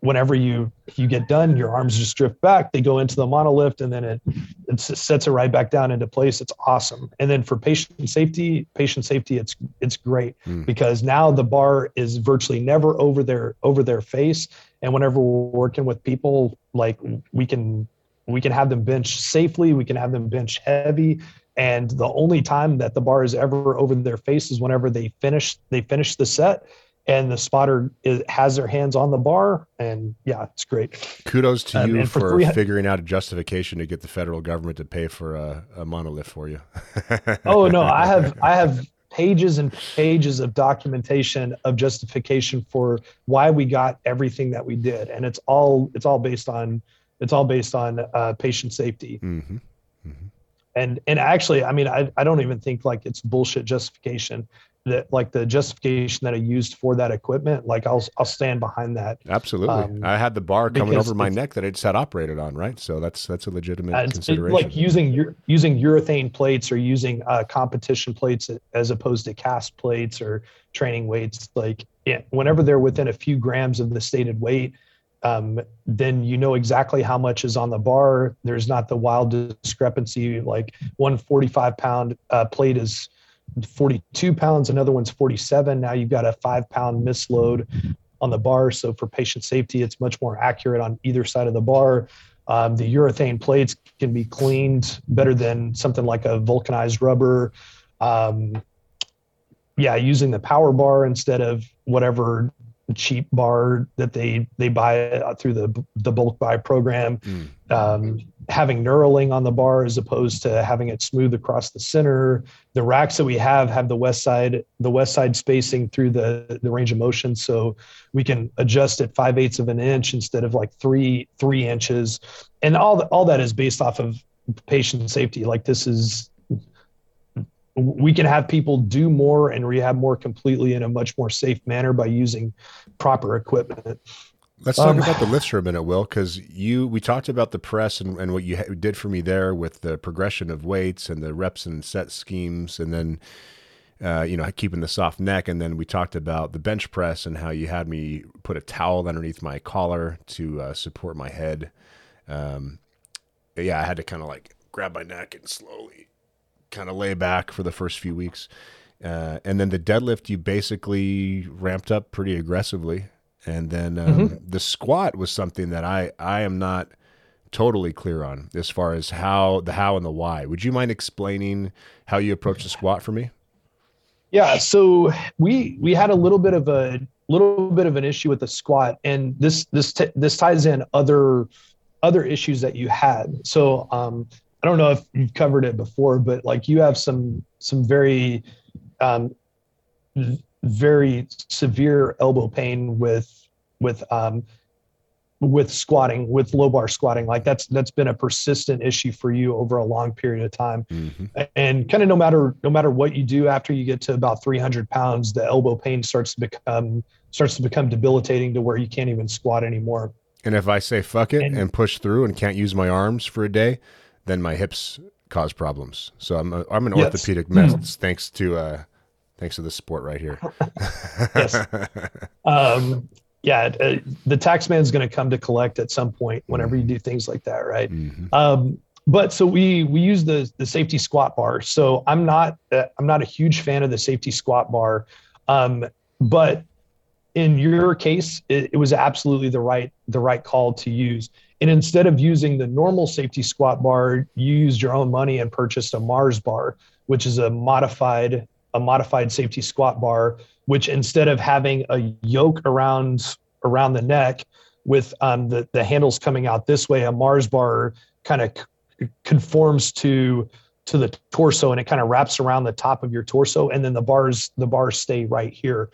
whenever you you get done, your arms just drift back. They go into the monolift, and then it it sets it right back down into place. It's awesome. And then for patient safety, patient safety, it's it's great mm. because now the bar is virtually never over their over their face. And whenever we're working with people, like we can we can have them bench safely, we can have them bench heavy, and the only time that the bar is ever over their face is whenever they finish they finish the set and the spotter is, has their hands on the bar. And yeah it's great. Kudos to um, you for, for figuring out a justification to get the federal government to pay for a, a monolift for you. Oh no i have i have pages and pages of documentation of justification for why we got everything that we did. And it's all it's all based on it's all based on uh, patient safety. Mm-hmm. Mm-hmm and and actually i mean I, I don't even think like it's bullshit justification that like the justification that i used for that equipment like i'll i'll stand behind that. Absolutely. Um, i had the bar coming over my neck that i just had operated on right? So that's that's a legitimate consideration like using your using urethane plates or using uh, competition plates as opposed to cast plates or training weights like yeah, whenever they're within a few grams of the stated weight um, then you know exactly how much is on the bar. There's not the wild discrepancy. Like one 45 pound uh, plate is 42 pounds, another one's 47. Now you've got a five pound misload on the bar. So for patient safety, it's much more accurate on either side of the bar. Um, the urethane plates can be cleaned better than something like a vulcanized rubber. Um, yeah, using the power bar instead of whatever cheap bar that they they buy uh, through the the bulk buy program. Mm. Um, having knurling on the bar as opposed to having it smooth across the center. The racks that we have have the Westside the Westside spacing through the the range of motion, so we can adjust at five eighths of an inch instead of like three three inches, and all the, all that is based off of patient safety. Like this is we can have people do more and rehab more completely in a much more safe manner by using proper equipment. Let's talk um, about the lifts for a minute, Will, because you we talked about the press and, and what you ha- did for me there with the progression of weights and the reps and set schemes, and then uh, you know keeping the soft neck, and then we talked about the bench press and how you had me put a towel underneath my collar to uh, support my head. Um, yeah, I had to kind of like grab my neck and slowly kind of lay back for the first few weeks. Uh, and then the deadlift, you basically ramped up pretty aggressively. And then um, mm-hmm. the squat was something that I, I am not totally clear on as far as how the how and the why. Would you mind explaining how you approach the squat for me? Yeah, so we we had a little bit of a little bit of an issue with the squat, and this this t- this ties in other other issues that you had. So um, I don't know if you've covered it before, but like you have some some very um, very severe elbow pain with with um, with squatting with low bar squatting. Like that's that's been a persistent issue for you over a long period of time. Mm-hmm. and kind of no matter no matter what you do after you get to about 300 pounds the elbow pain starts to become starts to become debilitating to where you can't even squat anymore. And if i say fuck it and, and push through and can't use my arms for a day then my hips cause problems so i'm a, i'm an yes. orthopedic mess mm-hmm. thanks to uh thanks to the sport right here yes um yeah, uh, the tax man's going to come to collect at some point whenever you do things like that, right? Mm-hmm. Um, but so we we use the the safety squat bar. So I'm not uh, I'm not a huge fan of the safety squat bar, um, but in your case, it, it was absolutely the right the right call to use. And instead of using the normal safety squat bar, you used your own money and purchased a Mars bar, which is a modified a modified safety squat bar which instead of having a yoke around around the neck with um, the the handles coming out this way, a Mars bar kind of c- conforms to to the torso and it kind of wraps around the top of your torso, and then the bars the bars stay right here.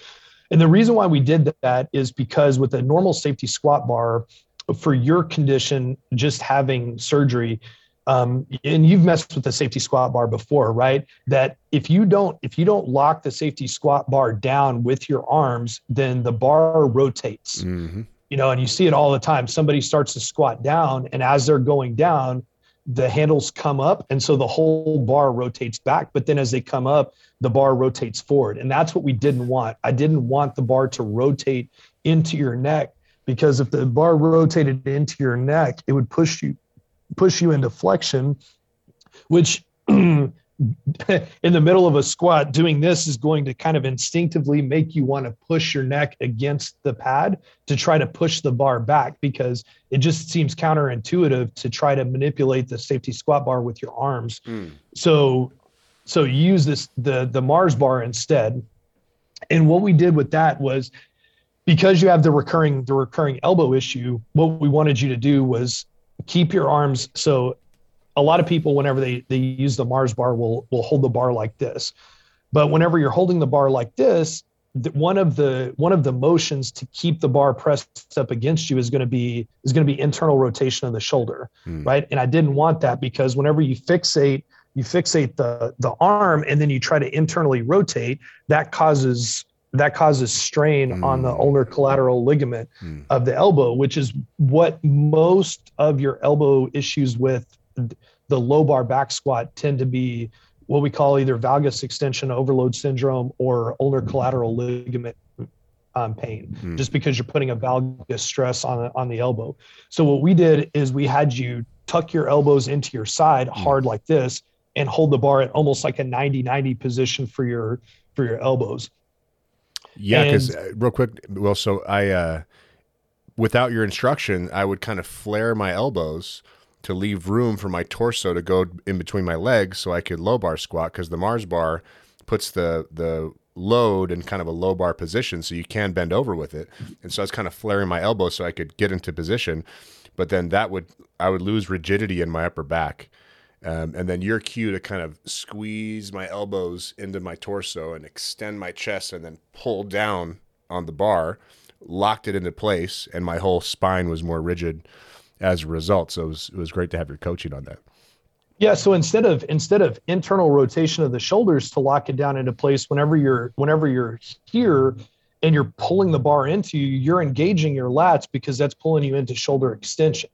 And the reason why we did that is because with a normal safety squat bar, for your condition, just having surgery, um, and you've messed with the safety squat bar before right? That if you don't if you don't lock the safety squat bar down with your arms then the bar rotates. Mm-hmm. you know and you see it all the time. Somebody starts to squat down and as they're going down the handles come up and so the whole bar rotates back. But then as they come up the bar rotates forward. And that's what we didn't want. I didn't want the bar to rotate into your neck because if the bar rotated into your neck it would push you push you into flexion, which in the middle of a squat, doing this is going to kind of instinctively make you want to push your neck against the pad to try to push the bar back because it just seems counterintuitive to try to manipulate the safety squat bar with your arms. Mm. So, so use this the the Mars bar instead. And what we did with that was because you have the recurring the recurring elbow issue, what we wanted you to do was keep your arms. So a lot of people whenever they they use the mars bar will will hold the bar like this. But whenever you're holding the bar like this one of the one of the motions to keep the bar pressed up against you is going to be is going to be internal rotation of the shoulder mm. right? And i didn't want that because whenever you fixate you fixate the the arm and then you try to internally rotate that causes that causes strain mm. on the ulnar collateral ligament mm. of the elbow, which is what most of your elbow issues with the low bar back squat tend to be what we call either valgus extension overload syndrome or ulnar collateral ligament um, pain, mm. just because you're putting a valgus stress on on the elbow. So what we did is we had you tuck your elbows into your side mm. hard like this and hold the bar at almost like a 90-90 position for your for your elbows yeah, because uh, real quick, well, so I, uh, without your instruction, I would kind of flare my elbows to leave room for my torso to go in between my legs, so I could low bar squat. Because the Mars bar puts the the load in kind of a low bar position so you can bend over with it. And so I was kind of flaring my elbow so I could get into position. But then that would, I would lose rigidity in my upper back. Um, and then your cue to kind of squeeze my elbows into my torso and extend my chest and then pull down on the bar, locked it into place, and my whole spine was more rigid as a result. So it was, it was great to have your coaching on that. Yeah. So instead of instead of internal rotation of the shoulders to lock it down into place, whenever you're whenever you're here and you're pulling the bar into you, you're engaging your lats because that's pulling you into shoulder extension.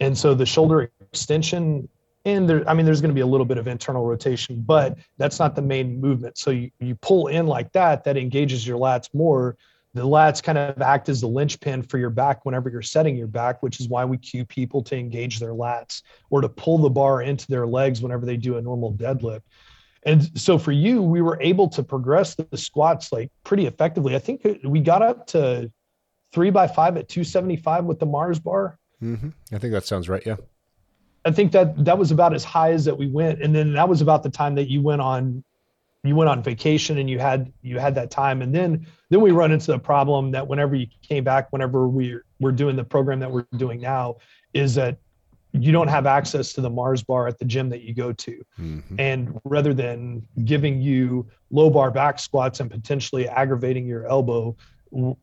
And so the shoulder extension and there, I mean, there's going to be a little bit of internal rotation, but that's not the main movement. So you, you pull in like that, that engages your lats more the lats kind of act as the linchpin for your back whenever you're setting your back, which is why we cue people to engage their lats or to pull the bar into their legs whenever they do a normal deadlift. And so for you, we were able to progress the squats like pretty effectively. I think we got up to three by five at 275 with the Mars bar. Mm-hmm. I think that sounds right. Yeah. I think that that was about as high as that we went. And then that was about the time that you went on you went on vacation and you had you had that time and then then we run into the problem that whenever you came back whenever we're we're doing the program that we're doing now is that you don't have access to the mars bar at the gym that you go to mm-hmm. and rather than giving you low bar back squats and potentially aggravating your elbow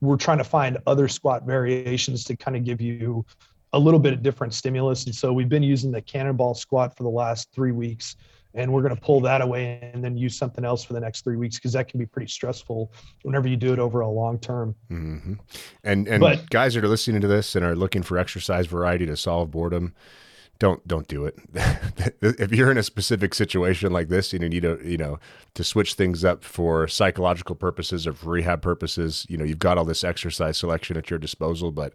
we're trying to find other squat variations to kind of give you a little bit of different stimulus and so we've been using the cannonball squat for the last three weeks and we're going to pull that away and then use something else for the next three weeks because that can be pretty stressful whenever you do it over a long term. Mm-hmm. And and but, guys that are listening to this and are looking for exercise variety to solve boredom, don't don't do it. if you're in a specific situation like this and you need to you know to switch things up for psychological purposes or for rehab purposes, you know you've got all this exercise selection at your disposal, but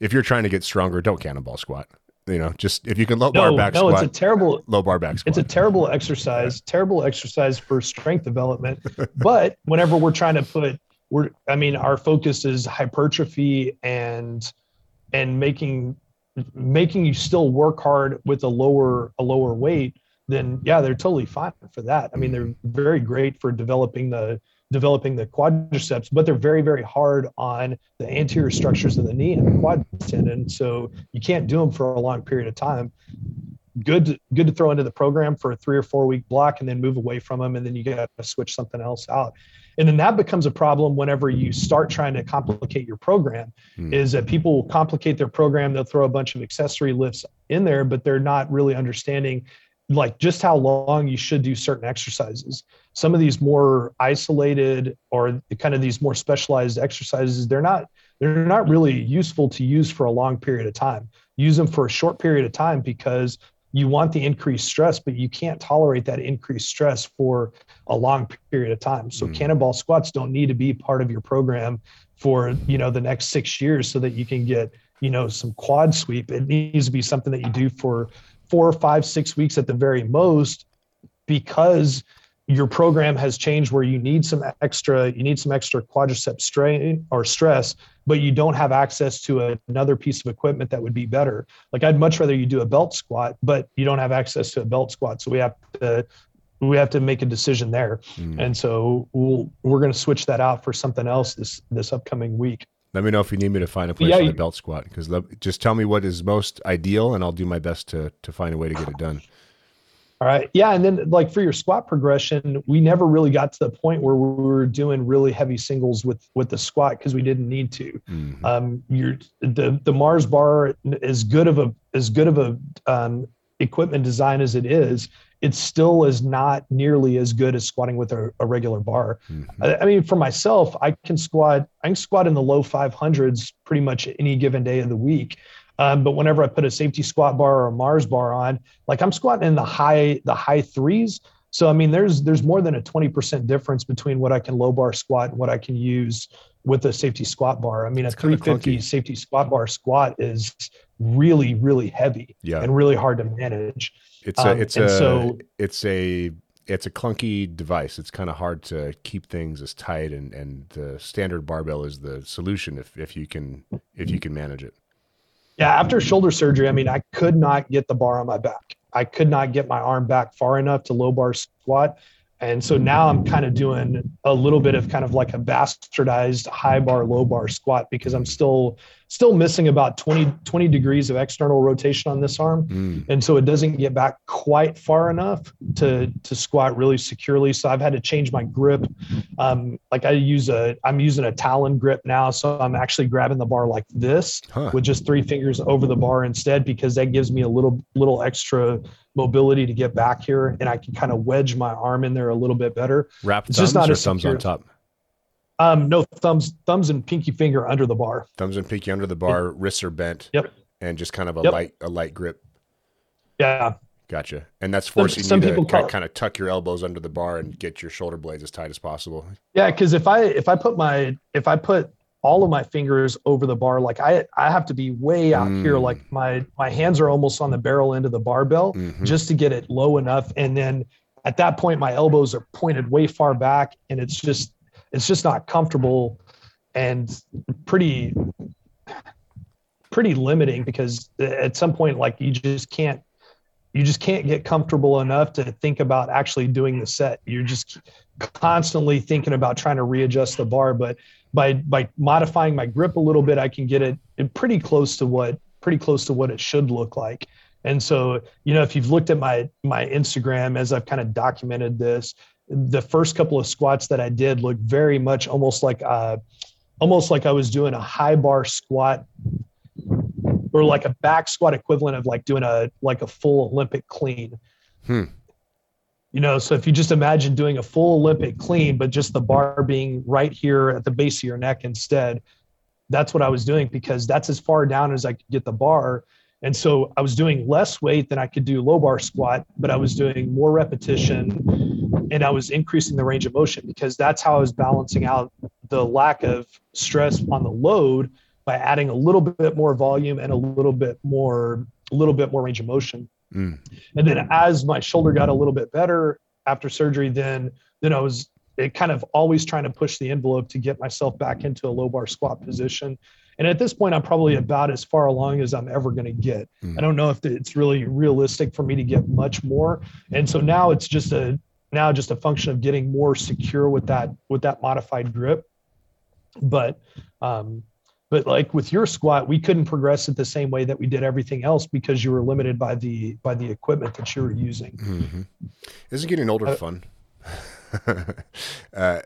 if you're trying to get stronger, don't cannonball squat you know, just if you can low bar back squat. no, squat. it's a terrible low bar back squat. It's a terrible exercise, terrible exercise for strength development. but whenever we're trying to put, we're, I mean, our focus is hypertrophy and and making making you still work hard with a lower a lower weight. Then yeah, they're totally fine for that. I mean, they're mm-hmm. very great for developing the developing the quadriceps, but they're very, very hard on the anterior structures of the knee and the quad tendon. So you can't do them for a long period of time. Good, to, good to throw into the program for a three or four week block and then move away from them. And then you got to switch something else out. And then that becomes a problem whenever you start trying to complicate your program hmm. is that people will complicate their program. They'll throw a bunch of accessory lifts in there, but they're not really understanding like just how long you should do certain exercises. Some of these more isolated or kind of these more specialized exercises, they're not they're not really useful to use for a long period of time. Use them for a short period of time because you want the increased stress, but you can't tolerate that increased stress for a long period of time. So mm. cannonball squats don't need to be part of your program for you know the next six years so that you can get you know some quad sweep. It needs to be something that you do for four, five, six weeks at the very most because your program has changed where you need some extra you need some extra quadricep strain or stress but you don't have access to another piece of equipment that would be better. Like i'd much rather you do a belt squat but you don't have access to a belt squat. So we have to we have to make a decision there. Mm. and so we'll, we're going to switch that out for something else this this upcoming week let me know if you need me to find a place yeah, for the belt squat because just tell me what is most ideal and I'll do my best to to find a way to get it done. All right. Yeah. And then like for your squat progression, we never really got to the point where we were doing really heavy singles with with the squat because we didn't need to. Mm-hmm. Um, your the the Mars bar is good of a as good of a um, equipment design as it is, it still is not nearly as good as squatting with a, a regular bar. Mm-hmm. I, I, mean, for myself, I can squat, I can squat in the low 500s pretty much any given day of the week. Um, but whenever I put a safety squat bar or a Mars bar on, like I'm squatting in the high, the high threes. So I mean, there's there's more than a 20% difference between what I can low bar squat and what I can use with a safety squat bar. I mean, a 350 safety squat bar squat is really, really heavy yeah. and really hard to manage. It's a, um, it's a, so, it's a, it's a clunky device. It's kind of hard to keep things as tight and, and the standard barbell is the solution if, if you can, if you can manage it. Yeah. After shoulder surgery, I mean, I could not get the bar on my back. I could not get my arm back far enough to low bar squat. And so now I'm kind of doing a little bit of kind of like a bastardized high bar, low bar squat because I'm still still missing about 20, 20 degrees of external rotation on this arm. Mm. And so it doesn't get back quite far enough to to squat really securely. So I've had to change my grip. Um, like I use a I'm using a talon grip now. So I'm actually grabbing the bar like this huh. with just three fingers over the bar instead because that gives me a little little extra mobility to get back here and I can kind of wedge my arm in there a little bit better. Wrap it's just not or thumbs on top? Um, no thumbs, thumbs and pinky finger under the bar. Thumbs and pinky under the bar, wrists are bent. Yep. And just kind of a yep. light, a light grip. Yeah. Gotcha. And that's forcing some, some you to kind, kind of tuck your elbows under the bar and get your shoulder blades as tight as possible. Yeah, because if I if I put my if I put all of my fingers over the bar like i i have to be way out mm. here like my my hands are almost on the barrel end of the barbell mm-hmm. just to get it low enough and then at that point my elbows are pointed way far back and it's just it's just not comfortable and pretty pretty limiting because at some point like you just can't you just can't get comfortable enough to think about actually doing the set you're just constantly thinking about trying to readjust the bar but by by modifying my grip a little bit, I can get it pretty close to what pretty close to what it should look like. And so, you know, if you've looked at my my Instagram as I've kind of documented this, the first couple of squats that I did look very much almost like uh almost like I was doing a high bar squat or like a back squat equivalent of like doing a like a full Olympic clean. Hmm. You know, so if you just imagine doing a full Olympic clean, but just the bar being right here at the base of your neck instead, that's what I was doing because that's as far down as I could get the bar. And so I was doing less weight than I could do low bar squat, but I was doing more repetition and I was increasing the range of motion because that's how I was balancing out the lack of stress on the load by adding a little bit more volume and a little bit more a little bit more range of motion. Mm. And then as my shoulder got a little bit better after surgery, then then I was it kind of always trying to push the envelope to get myself back into a low bar squat position. And at this point, I'm probably about as far along as I'm ever going to get. Mm. I don't know if it's really realistic for me to get much more. And so now it's just a now just a function of getting more secure with that with that modified grip. But um, but like with your squat we couldn't progress it the same way that we did everything else because you were limited by the by the equipment that you were using mm-hmm. isn't getting older uh, fun uh,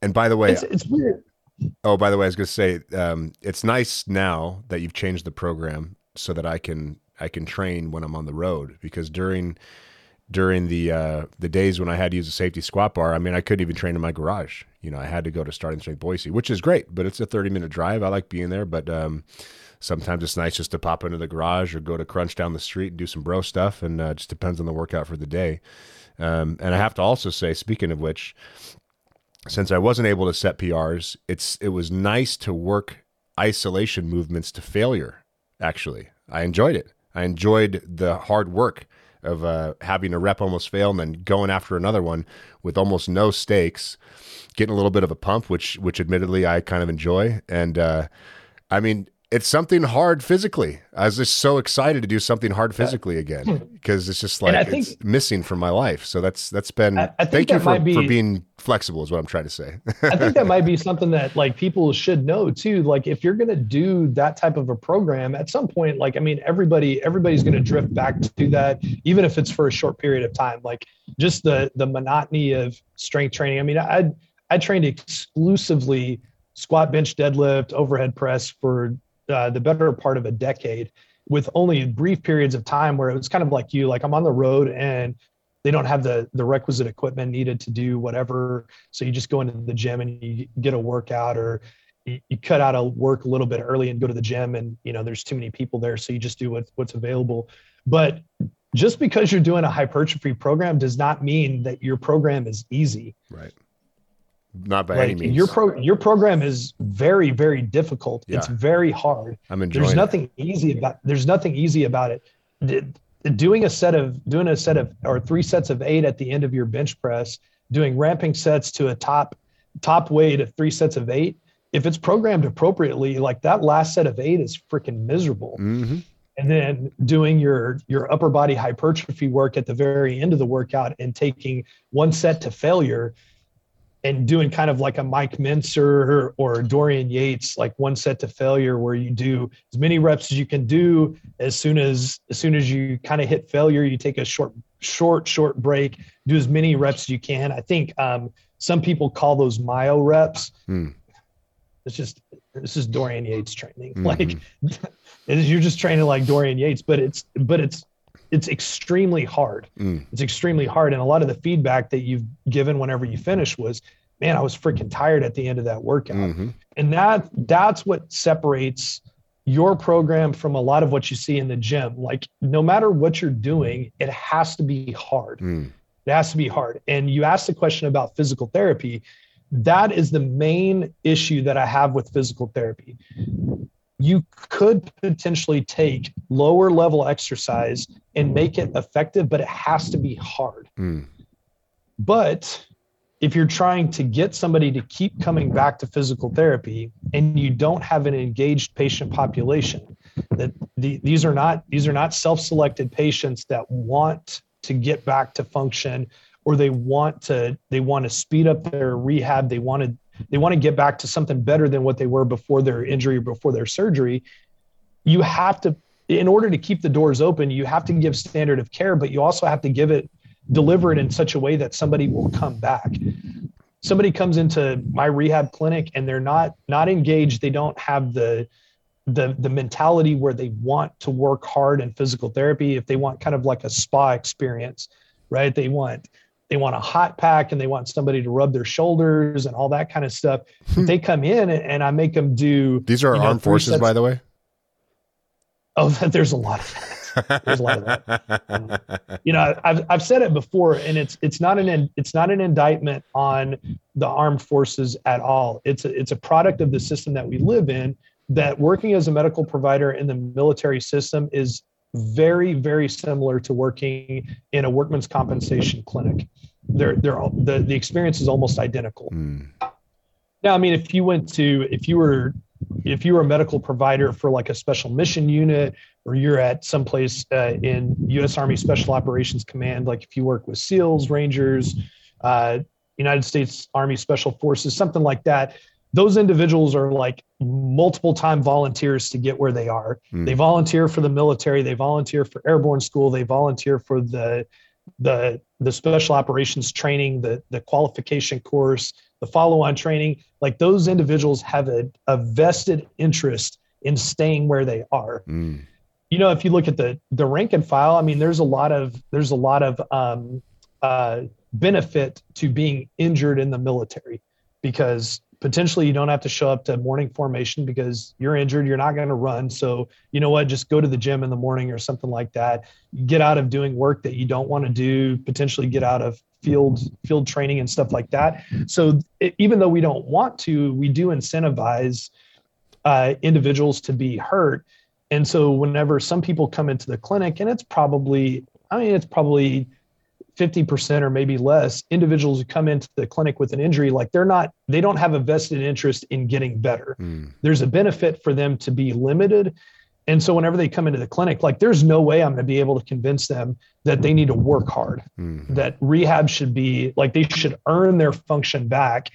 and by the way it's, it's, weird oh by the way i was going to say um, it's nice now that you've changed the program so that i can i can train when i'm on the road because during during the uh, the days when I had to use a safety squat bar, I mean, I couldn't even train in my garage. You know, I had to go to starting strength Boise, which is great, but it's a 30 minute drive. I like being there, but um, sometimes it's nice just to pop into the garage or go to Crunch down the street and do some bro stuff, and uh, just depends on the workout for the day. Um, and I have to also say, speaking of which, since I wasn't able to set PRs, it's it was nice to work isolation movements to failure. Actually, I enjoyed it. I enjoyed the hard work of uh, having a rep almost fail and then going after another one with almost no stakes, getting a little bit of a pump, which which admittedly I kind of enjoy. And uh, I mean, it's something hard physically. I was just so excited to do something hard physically again hmm. because it's just like think, it's missing from my life. So that's that's been. I, I thank you for, be, for being flexible. Is what I'm trying to say. I think that might be something that like people should know too. Like if you're going to do that type of a program at some point, like I mean, everybody everybody's going to drift back to that, even if it's for a short period of time. Like just the the monotony of strength training. I mean, I I trained exclusively squat, bench, deadlift, overhead press for uh, the better part of a decade with only brief periods of time where it was kind of like you like i'm on the road and they don't have the the requisite equipment needed to do whatever. So you just go into the gym and you get a workout or you, you cut out a work a little bit early and go to the gym and you know there's too many people there. So you just do what, what's available. But just because you're doing a hypertrophy program does not mean that your program is easy. Right not by like any means. Your pro your program is very very difficult. Yeah. It's very hard. I'm enjoying. There's nothing it. easy about. There's nothing easy about it. Doing a set of doing a set of or three sets of eight at the end of your bench press, doing ramping sets to a top top weight of three sets of eight. If it's programmed appropriately, like that last set of eight is freaking miserable. Mm-hmm. and then doing your your upper body hypertrophy work at the very end of the workout and taking one set to failure and doing kind of like a Mike Mentzer or Dorian Yates, like one set to failure, where you do as many reps as you can do. As soon as as soon as you kind of hit failure, you take a short, short, short break. Do as many reps as you can. I think um, some people call those myo reps. Hmm. It's just this is Dorian Yates training. Mm-hmm. Like you're just training like Dorian Yates, but it's but it's it's extremely hard. Mm. It's extremely hard. And a lot of the feedback that you've given whenever you finish was, man, I was freaking tired at the end of that workout. Mm-hmm. And that that's what separates your program from a lot of what you see in the gym. Like no matter what you're doing, it has to be hard. Mm. It has to be hard. And you asked the question about physical therapy. That is the main issue that I have with physical therapy you could potentially take lower level exercise and make it effective, but it has to be hard. Mm. But if you're trying to get somebody to keep coming back to physical therapy and you don't have an engaged patient population, that the, these are not these are not self-selected patients that want to get back to function or they want to they want to speed up their rehab they want to they want to get back to something better than what they were before their injury or before their surgery. You have to in order to keep the doors open you have to give standard of care but you also have to give it deliver it in such a way that somebody will come back. Somebody comes into my rehab clinic and they're not not engaged. They don't have the the the mentality where they want to work hard in physical therapy. If they want kind of like a spa experience right? They want they want a hot pack and they want somebody to rub their shoulders and all that kind of stuff. Hmm. they come in and I make them do. These are armed know, forces, by the way. Oh, there's a lot of that. There's a lot of that. Um, you know, I've I've said it before, and it's it's not an it's not an indictment on the armed forces at all. It's a it's a product of the system that we live in. That working as a medical provider in the military system is very very similar to working in a workman's compensation clinic they're they're all, the the experience is almost identical. Mm. Now, I mean, if you went to if you were if you were a medical provider for like a special mission unit or you're at someplace uh, in U.S. Army Special Operations Command, like if you work with SEALs, Rangers, uh, United States Army Special Forces, something like that, those individuals are like multiple time volunteers to get where they are. Mm. They volunteer for the military, they volunteer for airborne school, they volunteer for the the the special operations training, the the qualification course, the follow-on training, like those individuals have a, a vested interest in staying where they are. Mm. You know, if you look at the the rank and file, I mean, there's a lot of there's a lot of um, uh, benefit to being injured in the military because potentially you don't have to show up to morning formation because you're injured you're not going to run. So you know what? Just go to the gym in the morning or something like that. Get out of doing work that you don't want to do potentially get out of field field training and stuff like that. So it, even though we don't want to we do incentivize uh, individuals to be hurt. And so whenever some people come into the clinic and it's probably i mean it's probably 50% or maybe less individuals who come into the clinic with an injury like they're not they don't have a vested interest in getting better. Mm. there's a benefit for them to be limited. And so whenever they come into the clinic like there's no way i'm going to be able to convince them that they need to work hard mm. that rehab should be like they should earn their function back.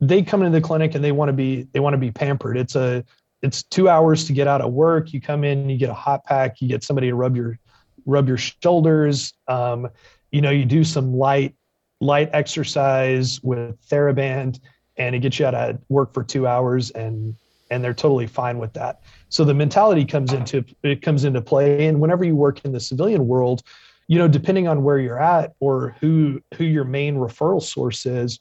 They come into the clinic and they want to be they want to be pampered. It's a it's two hours to get out of work. You come in you get a hot pack you get somebody to rub your rub your shoulders. Um, you know, you do some light light exercise with TheraBand and it gets you out of work for two hours and and they're totally fine with that. So the mentality comes into it comes into play. And whenever you work in the civilian world, you know, depending on where you're at or who who your main referral source is,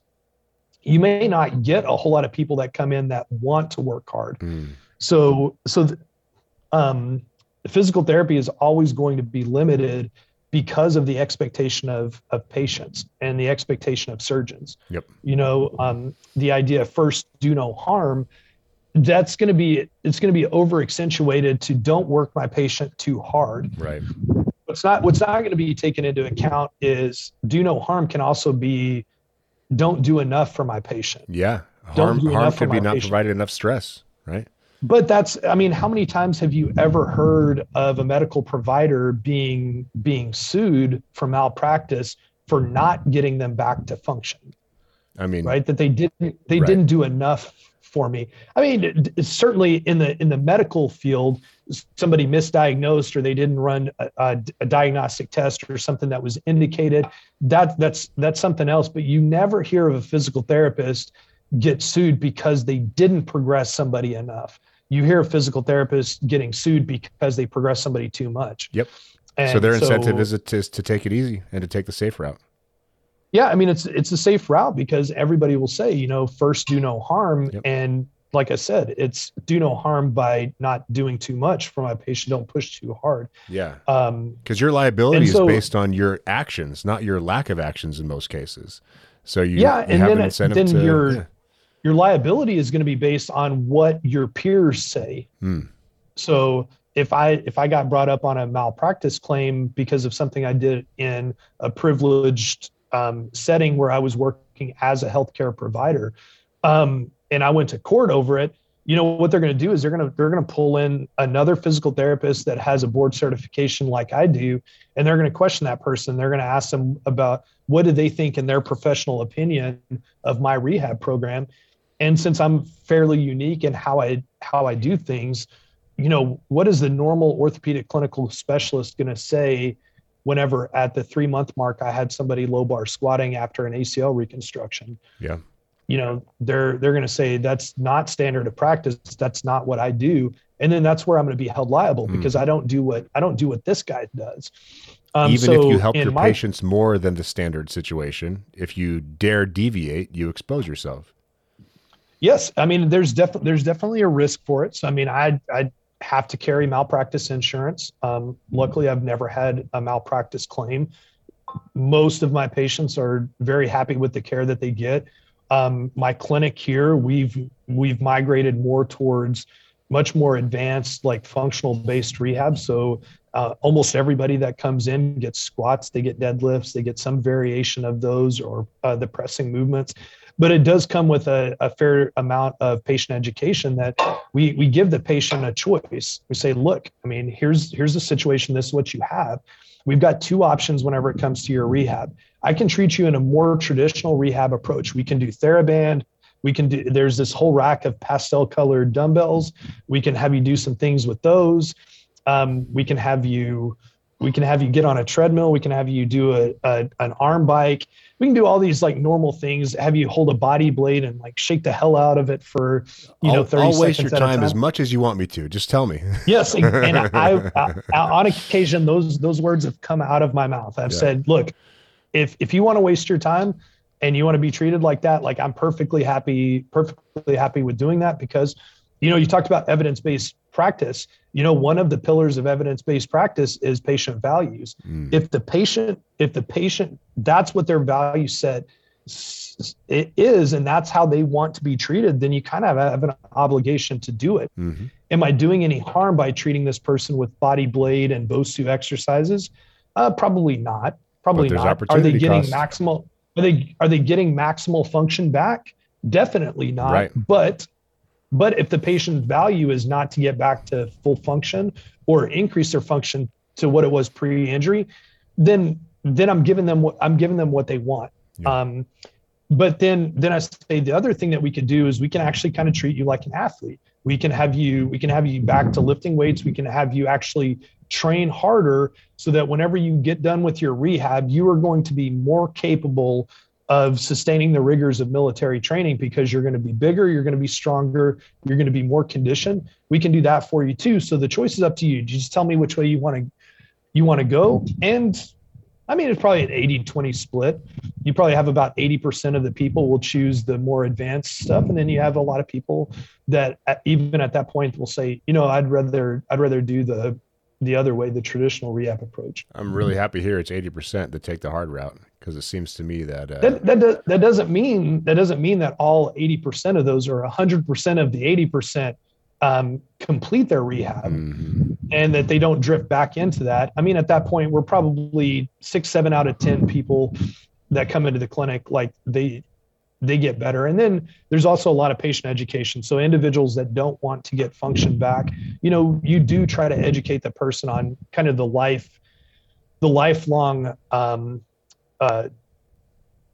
you may not get a whole lot of people that come in that want to work hard. Mm. So so um, physical therapy is always going to be limited because of the expectation of of patients and the expectation of surgeons. Yep. You know, um, the idea first do no harm. That's going to be it's going to be over accentuated to don't work my patient too hard. Right. What's not what's not going to be taken into account is do no harm can also be don't do enough for my patient. Yeah. Harm harm could be not patient. provided enough stress, right? But that's i mean how many times have you ever heard of a medical provider being being sued for malpractice for not getting them back to function? I mean, right? That they didn't they Right. didn't do enough for me. I mean certainly in the in the medical field somebody misdiagnosed or they didn't run a, a, a diagnostic test or something that was indicated that that's that's something else. But you never hear of a physical therapist get sued because they didn't progress somebody enough you hear physical therapists getting sued because they progress somebody too much Yep. and so their incentive is, it, is to take it easy and to take the safe route. yeah i mean it's it's a safe route because everybody will say you know first do no harm Yep. and like i said it's do no harm by not doing too much for my patient don't push too hard Yeah. um Because your liability And is so- based on your actions, not your lack of actions in most cases. So you, Yeah, you and have then an incentive then to. you're- yeah. Your liability is going to be based on what your peers say. Hmm. so if i if i got brought up on a malpractice claim because of something i did in a privileged um, setting where i was working as a healthcare provider um, and i went to court over it you know what they're going to do is they're going to they're going to pull in another physical therapist that has a board certification like i do and they're going to question that person. They're going to ask them about what do they think in their professional opinion of my rehab program and since i'm fairly unique in how i how i do things you know what is the normal orthopedic clinical specialist going to say whenever at the three month mark i had somebody low bar squatting after an acl reconstruction Yeah. you know they're they're going to say that's not standard of practice that's not what i do and then that's where i'm going to be held liable Hmm. because i don't do what i don't do what this guy does um, Even if so you help your my- patients more than the standard situation, if you dare deviate, you expose yourself. Yes, I mean there's definitely there's definitely a risk for it. So I mean I I have to carry malpractice insurance. Um, luckily, I've never had a malpractice claim. Most of my patients are very happy with the care that they get. Um, my clinic here, we've we've migrated more towards much more advanced, like functional based rehab. So uh, almost everybody that comes in gets squats, they get deadlifts, they get some variation of those or uh, the pressing movements but it does come with a, a fair amount of patient education that we we give the patient a choice. We say, look, I mean, here's here's the situation. This is what you have. We've got two options whenever it comes to your rehab. I can treat you in a more traditional rehab approach. We can do TheraBand. We can do. There's this whole rack of pastel colored dumbbells. We can have you do some things with those. Um, we can have you. We can have you get on a treadmill. We can have you do a, a an arm bike we can do all these like normal things have you hold a body blade and like shake the hell out of it for you know I'll, 30 I'll seconds waste your at a time as much as you want me to. Just tell me. yes and I, I, I on occasion those those words have come out of my mouth i've Yeah. said look if if you want to waste your time and you want to be treated like that like i'm perfectly happy perfectly happy with doing that because you know you talked about evidence-based practice you know one of the pillars of evidence-based practice is patient values Mm. if the patient if the patient that's what their value set it is and that's how they want to be treated then you kind of have an obligation to do it Mhm. am i doing any harm by treating this person with body blade and bosu exercises uh, probably not probably not are they getting costs. maximal are they are they getting maximal function back definitely not Right. but but if the patient's value is not to get back to full function or increase their function to what it was pre-injury, then then I'm giving them what I'm giving them what they want. Yeah. Um, but then then I say the other thing that we could do is we can actually kind of treat you like an athlete. We can have you we can have you back to lifting weights. We can have you actually train harder so that whenever you get done with your rehab, you are going to be more capable of sustaining the rigors of military training because you're going to be bigger, you're going to be stronger, you're going to be more conditioned. We can do that for you too. So the choice is up to you. Just tell me which way you want to you want to go. And I mean, it's probably an 80 20 split. You probably have about 80% of the people will choose the more advanced stuff. And then you have a lot of people that at, even at that point will say, you know, I'd rather, I'd rather do the, the other way, the traditional rehab approach. I'm really happy here. It's 80% to take the hard route because it seems to me that, uh, That, that, that doesn't mean, that doesn't mean that all 80% of those or 100% of the 80% um, complete their rehab mhm. and that they don't drift back into that. I mean, at that point, we're probably six, seven out of 10 people that come into the clinic, like they, they get better and then there's also a lot of patient education so individuals that don't want to get function back you know you do try to educate the person on kind of the life the lifelong um, uh,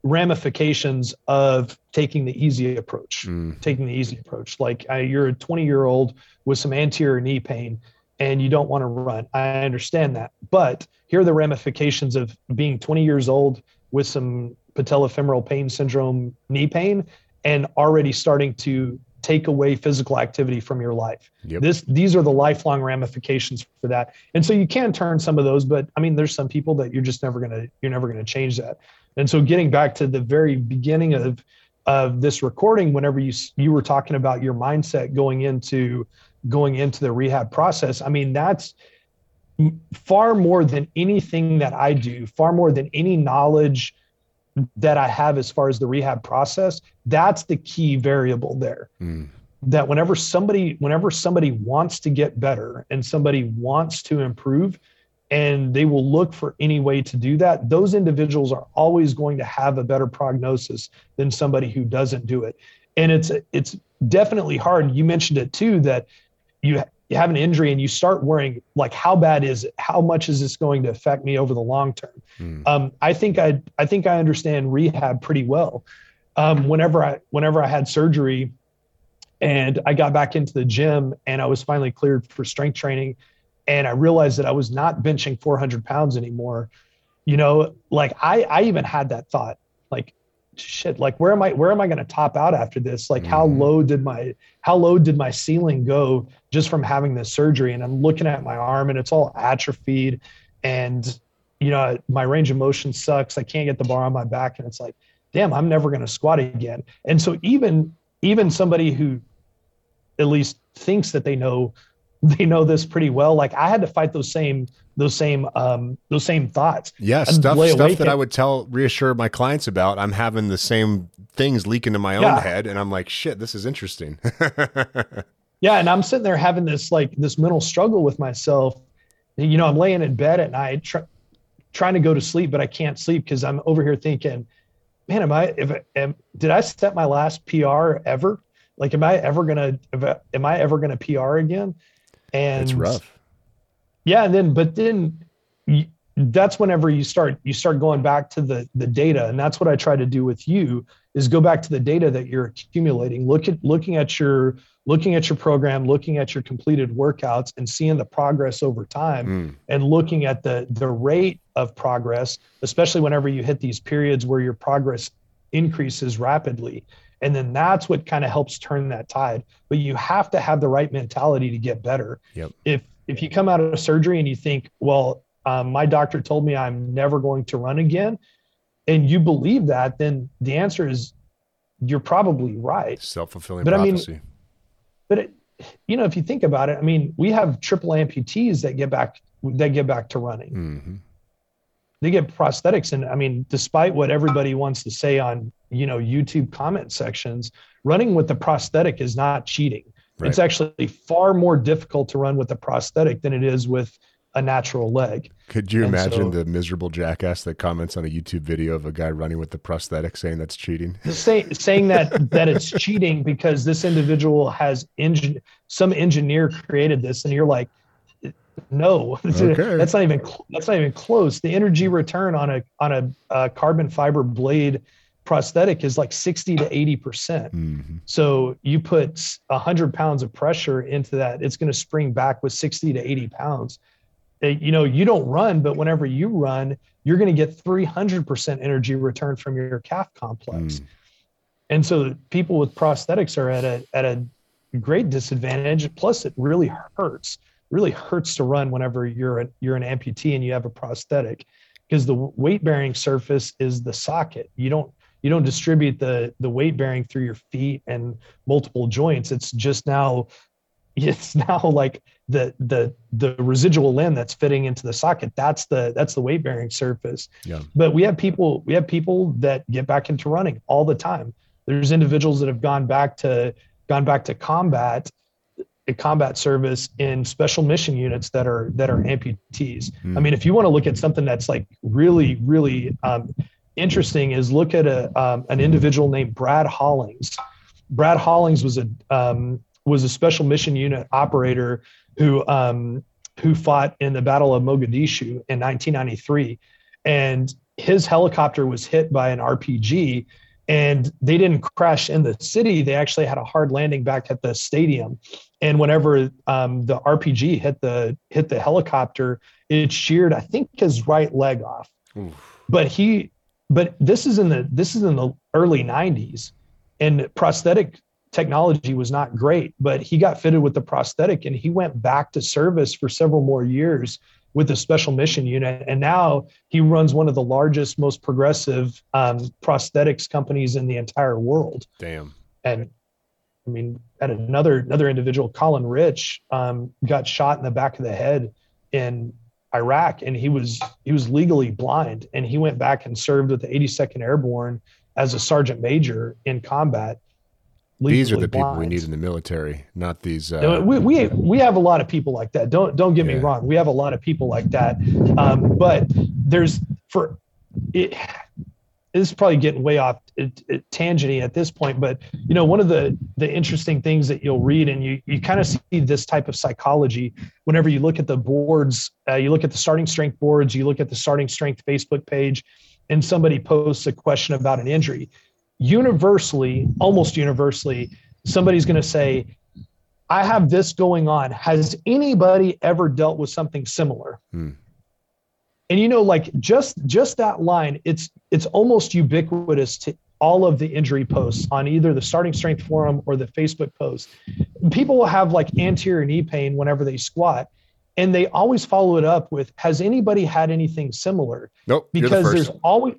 ramifications of taking the easy approach mm. taking the easy approach. Like uh, you're a 20 year old with some anterior knee pain and you don't want to run. I understand that. But here are the ramifications of being 20 years old with some patellofemoral pain syndrome knee pain and already starting to take away physical activity from your life. Yep. This these are the lifelong ramifications for that. And so you can turn some of those, but I mean there's some people that you're just never going to you're never to change that. And so getting back to the very beginning of of this recording whenever you you were talking about your mindset going into going into the rehab process, I mean that's far more than anything that I do, far more than any knowledge that I have as far as the rehab process, that's the key variable there. Mm. That whenever somebody whenever somebody wants to get better and somebody wants to improve and they will look for any way to do that, those individuals are always going to have a better prognosis than somebody who doesn't do it. And it's it's definitely hard. You mentioned it too that you you have an injury and you start worrying like how bad is it? How much is this going to affect me over the long term? Mm. um, i think i i think i understand rehab pretty well. Um, whenever i whenever i had surgery and i got back into the gym and i was finally cleared for strength training and i realized that i was not benching 400 pounds anymore you know like i i even had that thought like shit like where am i where am i going to top out after this? Like how mm-hmm. low did my how low did my ceiling go just from having this surgery? And i'm looking at my arm and it's all atrophied and you know my range of motion sucks. I can't get the bar on my back and it's like damn i'm never going to squat again. And so even even somebody who at least thinks that they know they know this pretty well like i had to fight those same those same um, those same thoughts. Yeah, stuff stuff that I would tell reassure my clients about. I'm having the same things leak into my own yeah. head, and I'm like, shit, this is interesting. yeah, and I'm sitting there having this like this mental struggle with myself. You know, I'm laying in bed at night tr- trying to go to sleep, but I can't sleep because I'm over here thinking, man, am I if am, did I set my last PR ever? Like, am I ever gonna am I ever gonna PR again? And it's rough. Yeah and then but then you, that's whenever you start you start going back to the the data and that's what i try to do with you is go back to the data that you're accumulating. Look at looking at your looking at your program looking at your completed workouts and seeing the progress over time mm. and looking at the the rate of progress especially whenever you hit these periods where your progress increases rapidly and then that's what kind of helps turn that tide but you have to have the right mentality to get better yep. if if you come out of surgery and you think, well, um, my doctor told me I'm never going to run again, and you believe that, then the answer is you're probably right. Self fulfilling prophecy. I mean, but it, you know, if you think about it, I mean, we have triple amputees that get back that get back to running. Mm-hmm. They get prosthetics, and I mean, despite what everybody wants to say on you know YouTube comment sections, running with the prosthetic is not cheating. Right. It's actually far more difficult to run with a prosthetic than it is with a natural leg. Could you and imagine so, the miserable jackass that comments on a YouTube video of a guy running with the prosthetic saying that's cheating? Say, saying that that it's cheating because this individual has engine some engineer created this, and you're like, no, okay. that's not even that's not even close. The energy return on a on a, a carbon fiber blade prosthetic is like 60 to 80 percent mm-hmm. so you put 100 pounds of pressure into that it's going to spring back with 60 to 80 pounds you know you don't run but whenever you run you're going to get 300 percent energy return from your calf complex mm. and so people with prosthetics are at a at a great disadvantage plus it really hurts really hurts to run whenever you're a, you're an amputee and you have a prosthetic because the weight bearing surface is the socket. You don't you don't distribute the the weight bearing through your feet and multiple joints. It's just now it's now like the the the residual limb that's fitting into the socket. That's the that's the weight bearing surface. Yeah. But we have people we have people that get back into running all the time. There's individuals that have gone back to gone back to combat combat service in special mission units that are that are amputees mm. i mean if you want to look at something that's like really really um, interesting is look at a um, an individual named Brad Halling. Brad Halling was a um, was a special mission unit operator who um, who fought in the Battle of Mogadishu in 1993, and his helicopter was hit by an RPG, and they didn't crash in the city. They actually had a hard landing back at the stadium, and whenever um, the RPG hit the hit the helicopter, it sheared I think his right leg off. Oof. But he, but this is in the this is in the early 90s, and prosthetic technology was not great, but he got fitted with the prosthetic and he went back to service for several more years with the special mission unit. And now he runs one of the largest, most progressive um, prosthetics companies in the entire world. Damn. And I mean, at another another individual, Colin Rich, um, got shot in the back of the head in Iraq, and he was he was legally blind, and he went back and served with the 82nd Airborne as a sergeant major in combat these are the people we need in the military, not these. Uh, we, we we have a lot of people like that. Don't don't get yeah. me wrong. We have a lot of people like that. Um, but there's for it. This is probably getting way off it, it, tangenty at this point, but you know one of the the interesting things that you'll read and you you kind of see this type of psychology whenever you look at the boards, uh, you look at the starting strength boards, you look at the starting strength Facebook page, and somebody posts a question about an injury universally, almost universally, somebody's going to say, I have this going on. Has anybody ever dealt with something similar? Hmm. And you know, like just just that line, it's it's almost ubiquitous to all of the injury posts on either the starting strength forum or the Facebook post. People will have like anterior knee pain whenever they squat, and they always follow it up with, "Has anybody had anything similar?" Nope. Because the there's always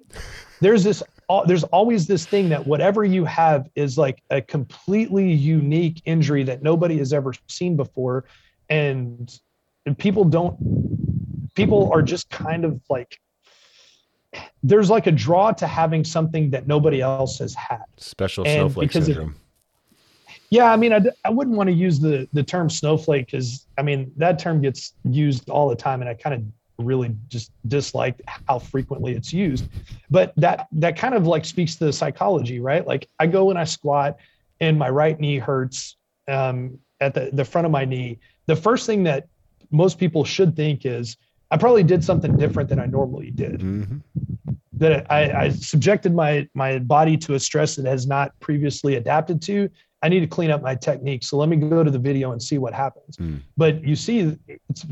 there's this there's always this thing that whatever you have is like a completely unique injury that nobody has ever seen before. And, and people don't people are just kind of like there's like a draw to having something that nobody else has had. Special and snowflake syndrome it, yeah i mean I, I wouldn't want to use the the term snowflake because i mean that term gets used all the time and i kind of really just dislike how frequently it's used but that that kind of like speaks to the psychology right like i go and i squat and my right knee hurts um, at the, the front of my knee the first thing that most people should think is i probably did something different than i normally did mm-hmm. that I, I subjected my my body to a stress that has not previously adapted to I need to clean up my technique. So let me go to the video and see what happens. Mm. But you see, it's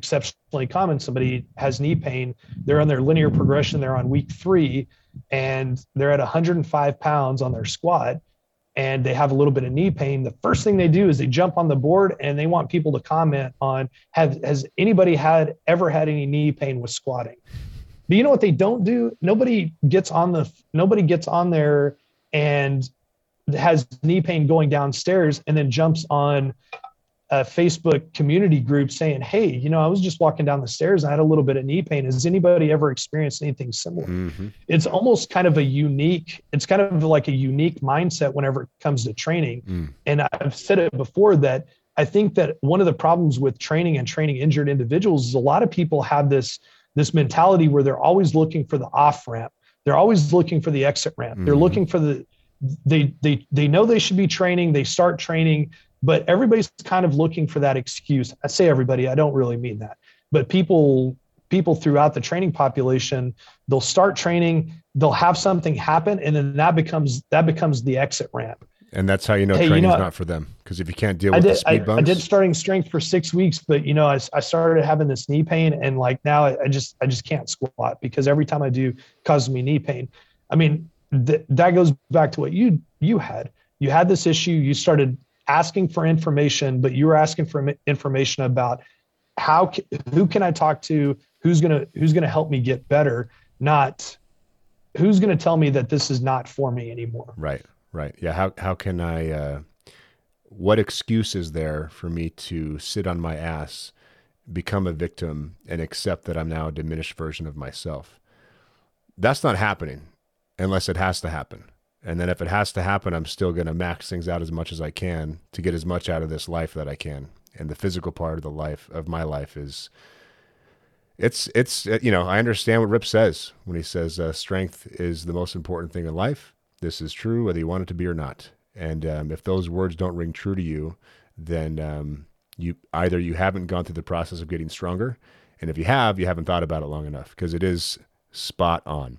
exceptionally common. Somebody has knee pain, they're on their linear progression, they're on week three, and they're at 105 pounds on their squat, and they have a little bit of knee pain. The first thing they do is they jump on the board and they want people to comment on have has anybody had ever had any knee pain with squatting? But you know what they don't do? Nobody gets on the nobody gets on there and has knee pain going downstairs and then jumps on a Facebook community group saying, Hey, you know, I was just walking down the stairs. I had a little bit of knee pain. Has anybody ever experienced anything similar? Mm-hmm. It's almost kind of a unique, it's kind of like a unique mindset whenever it comes to training. Mm. And I've said it before that I think that one of the problems with training and training injured individuals is a lot of people have this, this mentality where they're always looking for the off ramp. They're always looking for the exit ramp. Mm-hmm. They're looking for the, they, they, they know they should be training. They start training but everybody's kind of looking for that excuse. I say everybody, I don't really mean that, but people people throughout the training population, they'll start training, they'll have something happen, and then that becomes that becomes the exit ramp. And that's how you know hey, training's you know, not for them because if you can't deal with did, the speed bumps. I, I, did starting strength for six weeks, but you know, I, I started having this knee pain, and like now I, I just I just can't squat because every time I do, causes me knee pain. I mean, th- that goes back to what you you had. You had this issue. You started asking for information, but you were asking for information about how who can I talk to, who's gonna who's gonna help me get better, not who's gonna tell me that this is not for me anymore. Right, right, yeah. How how can I? Uh, what excuse is there for me to sit on my ass, become a victim, and accept that I'm now a diminished version of myself? That's not happening unless it has to happen. And then if it has to happen, I'm still going to max things out as much as I can to get as much out of this life that I can. And the physical part of the life of my life is it's it's uh, you know I understand what Rip says when he says uh, strength is the most important thing in life. This is true whether you want it to be or not. And um, if those words don't ring true to you, then um, you either you haven't gone through the process of getting stronger, and if you have, you haven't thought about it long enough because it is spot on.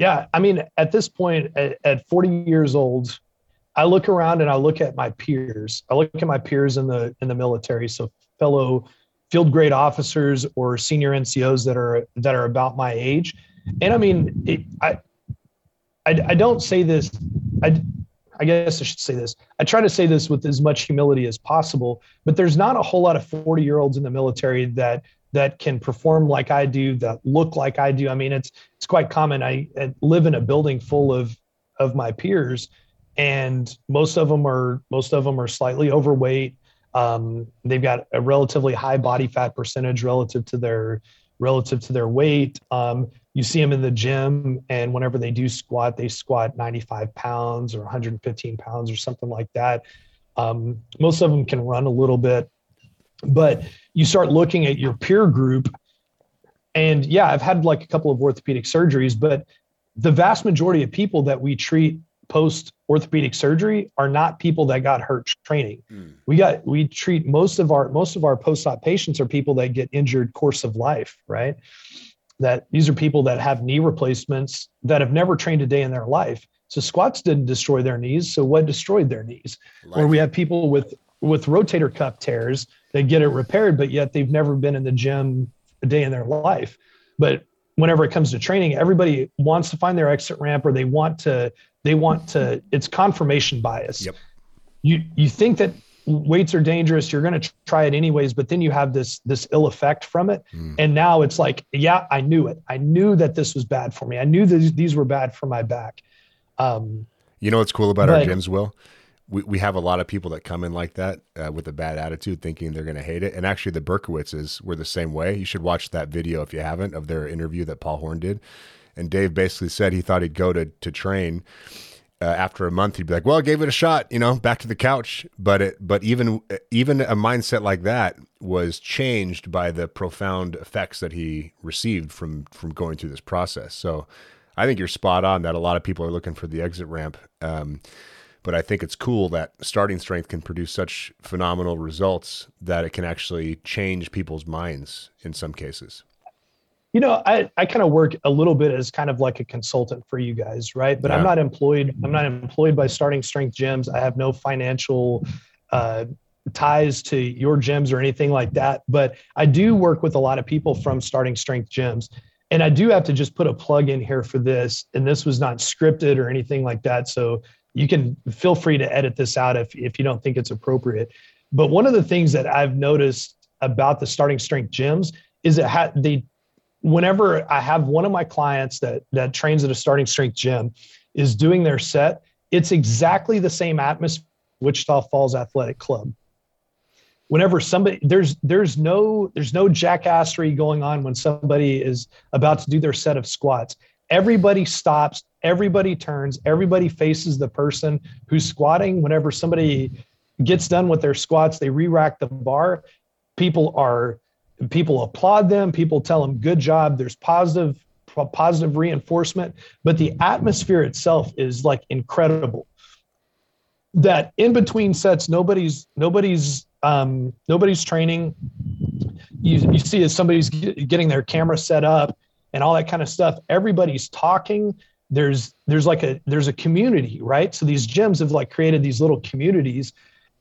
Yeah, I mean, at this point, at, at 40 years old, I look around and I look at my peers. I look at my peers in the in the military, so fellow field grade officers or senior NCOs that are that are about my age. And I mean, it, I, I, I don't say this. I, I guess I should say this. I try to say this with as much humility as possible, but there's not a whole lot of 40 year olds in the military that that can perform like I do, that look like I do. I mean, it's it's quite common. I, I live in a building full of of my peers, and most of them are most of them are slightly overweight. Um, they've got a relatively high body fat percentage relative to their relative to their weight. Um, you see them in the gym, and whenever they do squat, they squat 95 pounds or 115 pounds or something like that. Um, most of them can run a little bit, but you start looking at your peer group, and yeah, I've had like a couple of orthopedic surgeries, but the vast majority of people that we treat post orthopedic surgery are not people that got hurt training. Mm. We got we treat most of our most of our post-op patients are people that get injured course of life, right? That these are people that have knee replacements that have never trained a day in their life. So squats didn't destroy their knees. So what destroyed their knees? Life. Or we have people with with rotator cuff tears that get it repaired, but yet they've never been in the gym a day in their life. But whenever it comes to training, everybody wants to find their exit ramp or they want to they want to it's confirmation bias. Yep. You you think that weights are dangerous, you're going to try it anyways, but then you have this this ill effect from it. Mm. And now it's like, yeah, I knew it. I knew that this was bad for me. I knew that these were bad for my back. Um, you know what's cool about but, our gyms, Will? We, we have a lot of people that come in like that uh, with a bad attitude thinking they're going to hate it. And actually the berkowitzes were the same way. You should watch that video if you haven't of their interview that paul horn did. And dave basically said he thought he'd go to, to train uh, after a month. He'd be like well i gave it a shot you know back to the couch. But it but even even a mindset like that was changed by the profound effects that he received from from going through this process. So i think you're spot on that a lot of people are looking for the exit ramp. Um, but I think it's cool that starting strength can produce such phenomenal results that it can actually change people's minds in some cases. You know, I, I kind of work a little bit as kind of like a consultant for you guys, right? But yeah. I'm not employed. I'm not employed by Starting Strength gyms. I have no financial uh, ties to your gyms or anything like that. But I do work with a lot of people from Starting Strength gyms. And I do have to just put a plug in here for this. And this was not scripted or anything like that. So you can feel free to edit this out if, if you don't think it's appropriate. But one of the things that I've noticed about the starting strength gyms is that ha- they, whenever I have one of my clients that that trains at a starting strength gym, is doing their set, it's exactly the same atmosphere Wichita Falls Athletic Club. Whenever somebody there's there's no there's no jackassery going on when somebody is about to do their set of squats everybody stops, everybody turns, everybody faces the person who's squatting. Whenever somebody gets done with their squats, they re-rack the bar. People are people applaud them, people tell them good job. There's positive positive reinforcement, but the atmosphere itself is like incredible. That in between sets, nobody's nobody's um, nobody's training. You, you see as somebody's getting their camera set up and all that kind of stuff everybody's talking there's there's like a there's a community right? So these gyms have like created these little communities.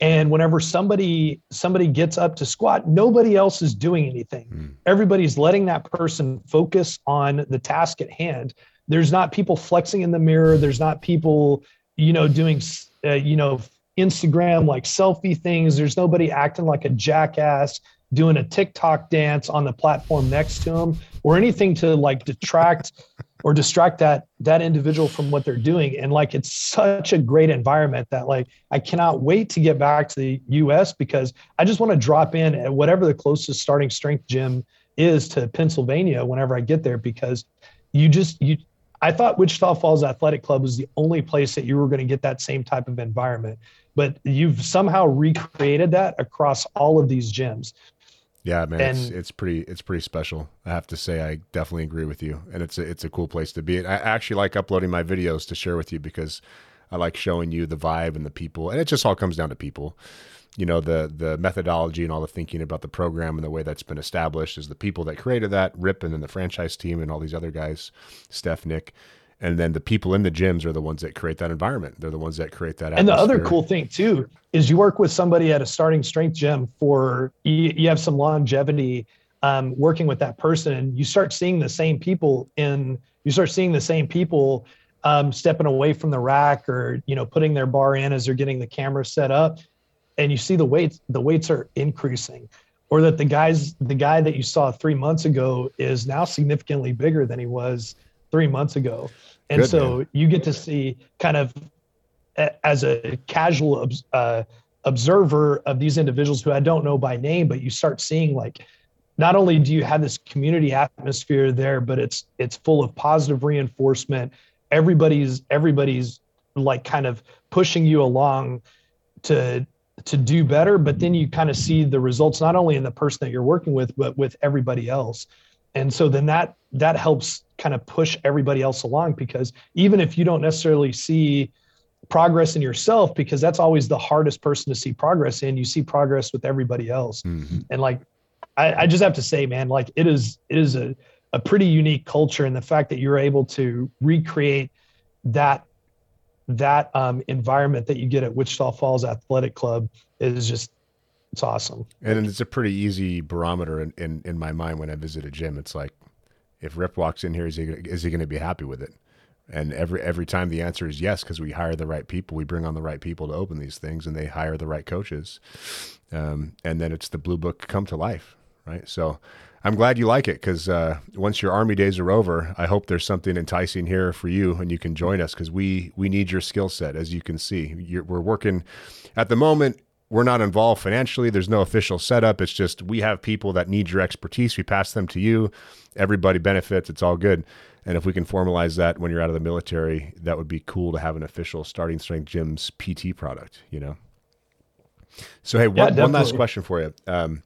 And whenever somebody somebody gets up to squat nobody else is doing anything. Mm. everybody's letting that person focus on the task at hand. There's not people flexing in the mirror. There's not people you know doing uh, you know instagram like selfie things. There's nobody acting like a jackass doing a TikTok dance on the platform next to them or anything to like detract or distract that that individual from what they're doing. And like it's such a great environment that like I cannot wait to get back to the US because I just want to drop in at whatever the closest starting strength gym is to Pennsylvania whenever I get there because you just you I thought Wichita Falls Athletic Club was the only place that you were going to get that same type of environment. But you've somehow recreated that across all of these gyms Yeah, man, and, it's it's pretty it's pretty special. I have to say, I definitely agree with you, and it's a it's a cool place to be. I actually like uploading my videos to share with you because I like showing you the vibe and the people, and it just all comes down to people. You know, the the methodology and all the thinking about the program and the way that's been established is the people that created that, Rip, and then the franchise team and all these other guys, Steph, Nick and then the people in the gyms are the ones that create that environment they're the ones that create that atmosphere. and the other cool thing too is you work with somebody at a starting strength gym for you, you have some longevity um, working with that person and you start seeing the same people in you start seeing the same people um, stepping away from the rack or you know putting their bar in as they're getting the camera set up and you see the weights the weights are increasing or that the guys the guy that you saw three months ago is now significantly bigger than he was three months ago and Good, so man. you get to see kind of as a casual uh, observer of these individuals who I don't know by name, but you start seeing like not only do you have this community atmosphere there, but it's it's full of positive reinforcement. Everybody's everybody's like kind of pushing you along to to do better, but then you kind of see the results not only in the person that you're working with, but with everybody else. And so then that that helps kind of push everybody else along because even if you don't necessarily see progress in yourself because that's always the hardest person to see progress in you see progress with everybody else mm-hmm. and like I, I, just have to say man like it is it is a, a pretty unique culture and the fact that you're able to recreate that that um, environment that you get at wichita falls athletic club is just it's awesome and it's a pretty easy barometer in, in, in my mind when i visit a gym it's like if Rip walks in here, is he is he going to be happy with it? And every every time the answer is yes, because we hire the right people, we bring on the right people to open these things, and they hire the right coaches, um, and then it's the blue book come to life, right? So I'm glad you like it because uh, once your army days are over, I hope there's something enticing here for you, and you can join us because we we need your skill set, as you can see. You're, we're working at the moment we're not involved financially. There's no official setup. It's just we have people that need your expertise. We pass them to you. Everybody benefits. It's all good. And if we can formalize that when you're out of the military, that would be cool to have an official starting strength gyms PT product, you know? So, hey, yeah, one, one, last question for you. Um,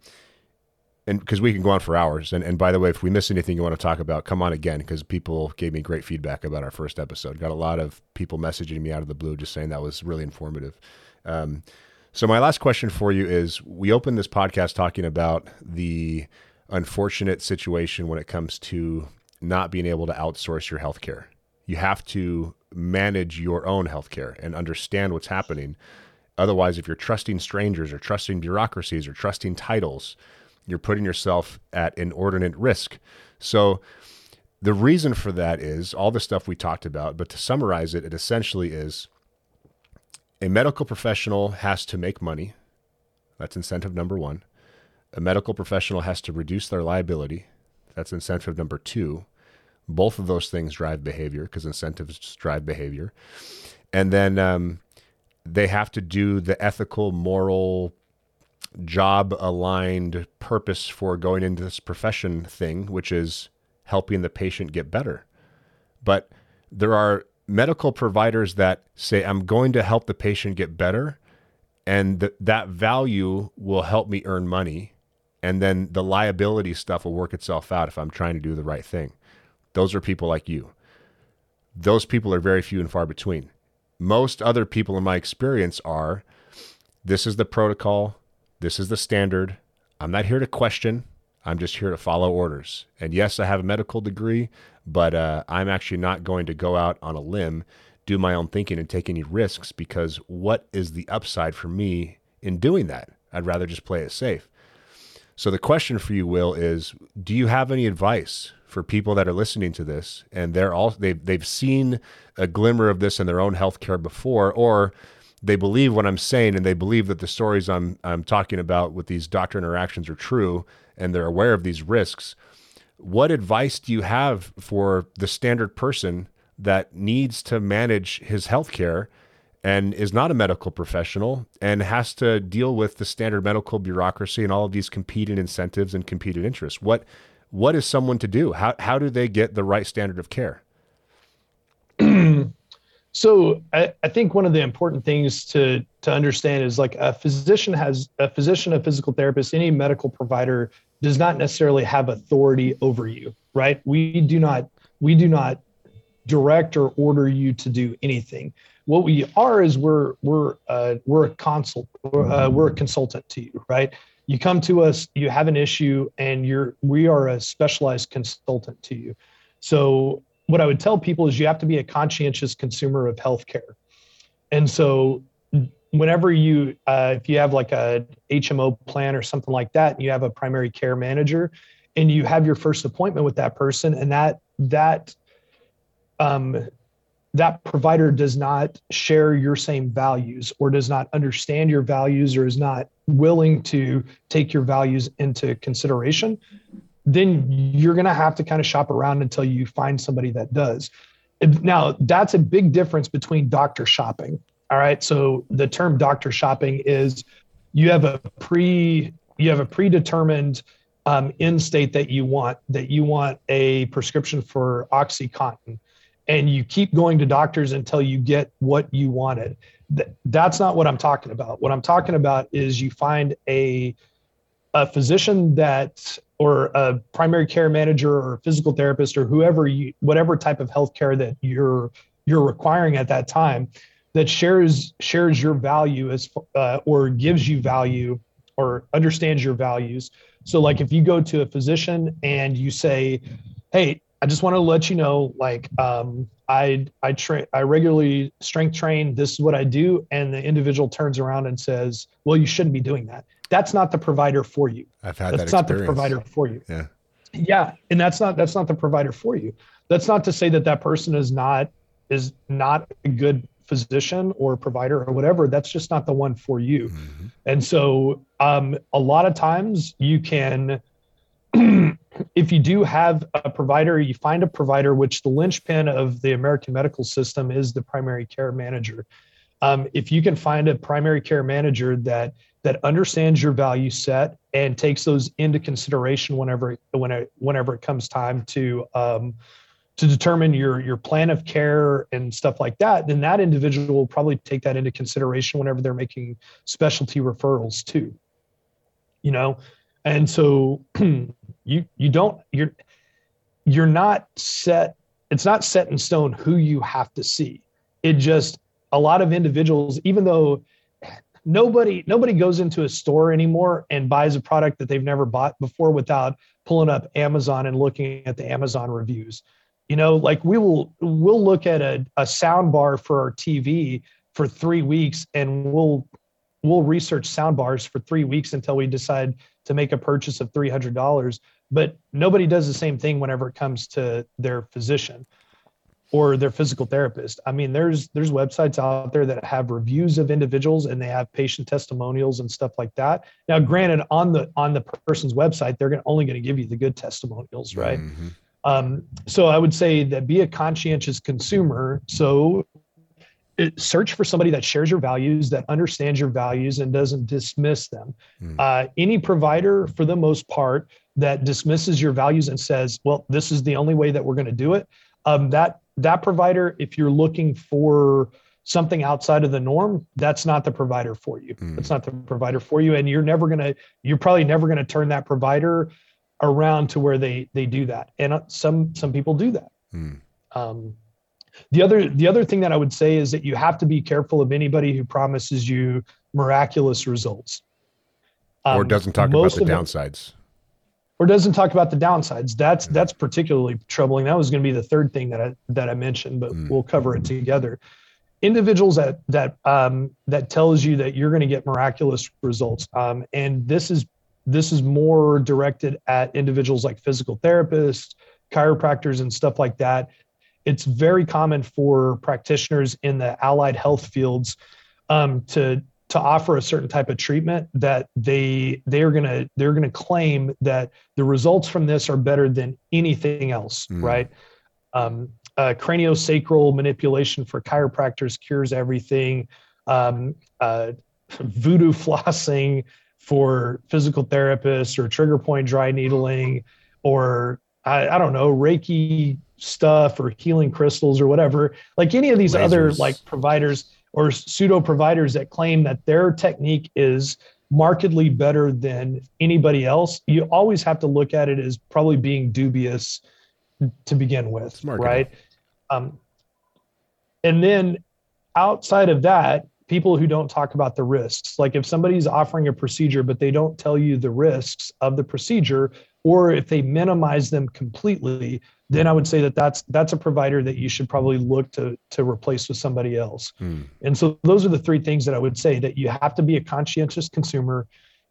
and because we can go on for hours. And, and by the way, if we miss anything you want to talk about, come on again because people gave me great feedback about our first episode. Got a lot of people messaging me out of the blue just saying that was really informative. Um, so, my last question for you is we opened this podcast talking about the unfortunate situation when it comes to not being able to outsource your healthcare. You have to manage your own healthcare and understand what's happening. Otherwise, if you're trusting strangers or trusting bureaucracies or trusting titles, you're putting yourself at inordinate risk. So, the reason for that is all the stuff we talked about, but to summarize it, it essentially is a medical professional has to make money. That's incentive number one. A medical professional has to reduce their liability. That's incentive number two. Both of those things drive behavior because incentives drive behavior. And then um, they have to do the ethical, moral, job aligned purpose for going into this profession thing, which is helping the patient get better. But there are medical providers that say, I'm going to help the patient get better, and th- that value will help me earn money. And then the liability stuff will work itself out if I'm trying to do the right thing. Those are people like you. Those people are very few and far between. Most other people, in my experience, are this is the protocol, this is the standard. I'm not here to question. I'm just here to follow orders. And yes, I have a medical degree, but uh, I'm actually not going to go out on a limb, do my own thinking, and take any risks because what is the upside for me in doing that? I'd rather just play it safe. So the question for you, Will, is do you have any advice for people that are listening to this and they're all they've they've seen a glimmer of this in their own healthcare before, or they believe what I'm saying and they believe that the stories I'm I'm talking about with these doctor interactions are true and they're aware of these risks what advice do you have for the standard person that needs to manage his health care and is not a medical professional and has to deal with the standard medical bureaucracy and all of these competing incentives and competing interests? What what is someone to do? How how do they get the right standard of care? So I, I, think one of the important things to to understand is like a physician has a physician, a physical therapist, any medical provider does not necessarily have authority over you, right? We do not we do not direct or order you to do anything. What we are is we're we're uh, we're a consult uh, we're a consultant to you, right? You come to us, you have an issue, and you're we are a specialized consultant to you. So what I would tell people is you have to be a conscientious consumer of healthcare. And so whenever you uh, if you have like a HMO plan or something like that, you have a primary care manager and you have your first appointment with that person and that that um, that provider does not share your same values or does not understand your values or is not willing to take your values into consideration then you're going to have to kind of shop around until you find somebody that does. Now, that's a big difference between doctor shopping. All right. So the term doctor shopping is you have a pre you have a predetermined um, end state that you want that you want a prescription for OxyContin, and you keep going to doctors until you get what you wanted. that's not what I'm talking about. What I'm talking about is you find a a physician that or a primary care manager or physical therapist or whoever you whatever type of healthcare that you're you're requiring at that time that shares shares your value as uh, or gives you value or understands your values. So like if you go to a physician and you say hey i just want to let you know like um, i i train i regularly strength train this is what i do and the individual turns around and says well you shouldn't be doing that that's not the provider for you. I've had that's that not the provider for you. Yeah. Yeah, and that's not that's not the provider for you. That's not to say that that person is not is not a good physician or provider or whatever. That's just not the one for you. Mm-hmm. And so, um, a lot of times you can. if you do have a provider, you find a provider, which the linchpin of the American medical system is the primary care manager. Um, if you can find a primary care manager that that understands your value set and takes those into consideration whenever whenever whenever it comes time to um, to determine your your plan of care and stuff like that, then that individual will probably take that into consideration whenever they're making specialty referrals too. You know, and so you you don't you're you're not set. It's not set in stone who you have to see. It just a lot of individuals, even though nobody nobody goes into a store anymore and buys a product that they've never bought before without pulling up Amazon and looking at the Amazon reviews. You know, like we will we'll look at a, a sound bar for our TV for three weeks and we'll we'll research sound bars for three weeks until we decide to make a purchase of $300 but nobody does the same thing whenever it comes to their physician or their physical therapist. I mean, there's there's websites out there that have reviews of individuals and they have patient testimonials and stuff like that. Now, granted, on the on the person's website, they're gonna, only going to give you the good testimonials, right? Mm-hmm. Um, so I would say that be a conscientious consumer. So search for somebody that shares your values, that understands your values, and doesn't dismiss them. Mm. Uh, any provider, for the most part, that dismisses your values and says, "Well, this is the only way that we're going to do it," um, that that provider, if you're looking for something outside of the norm, that's not the provider for you. Mm. That's not the provider for you. And you're never gonna, you're probably never gonna turn that provider around to where they they do that. And uh, some some people do that. Mm. Um, the other the other thing that I would say is that you have to be careful of anybody who promises you miraculous results. Um, or doesn't talk about the downsides. Them, or doesn't talk about the downsides. That's that's particularly troubling. That was going to be the third thing that I that I mentioned, but mm. we'll cover it together. Individuals that that um, that tells you that you're going to get miraculous results, um, and this is this is more directed at individuals like physical therapists, chiropractors, and stuff like that. It's very common for practitioners in the allied health fields um, to to offer a certain type of treatment that they they are going to they're going to claim that the results from this are better than anything else mm. right? Um, uh, craniosacral manipulation for chiropractors cures everything. Um, uh, voodoo flossing for physical therapists or trigger point dry needling or I, I don't know reiki stuff or healing crystals or whatever, like any of these other like providers or pseudo providers that claim that their technique is markedly better than anybody else, you always have to look at it as probably being dubious to begin with, right? Um, and then outside of that, people who don't talk about the risks, like if somebody's offering a procedure but they don't tell you the risks of the procedure, or if they minimize them completely, then I would say that that's that's a provider that you should probably look to to replace with somebody else. Hmm. And so those are the three things that I would say that you have to be a conscientious consumer.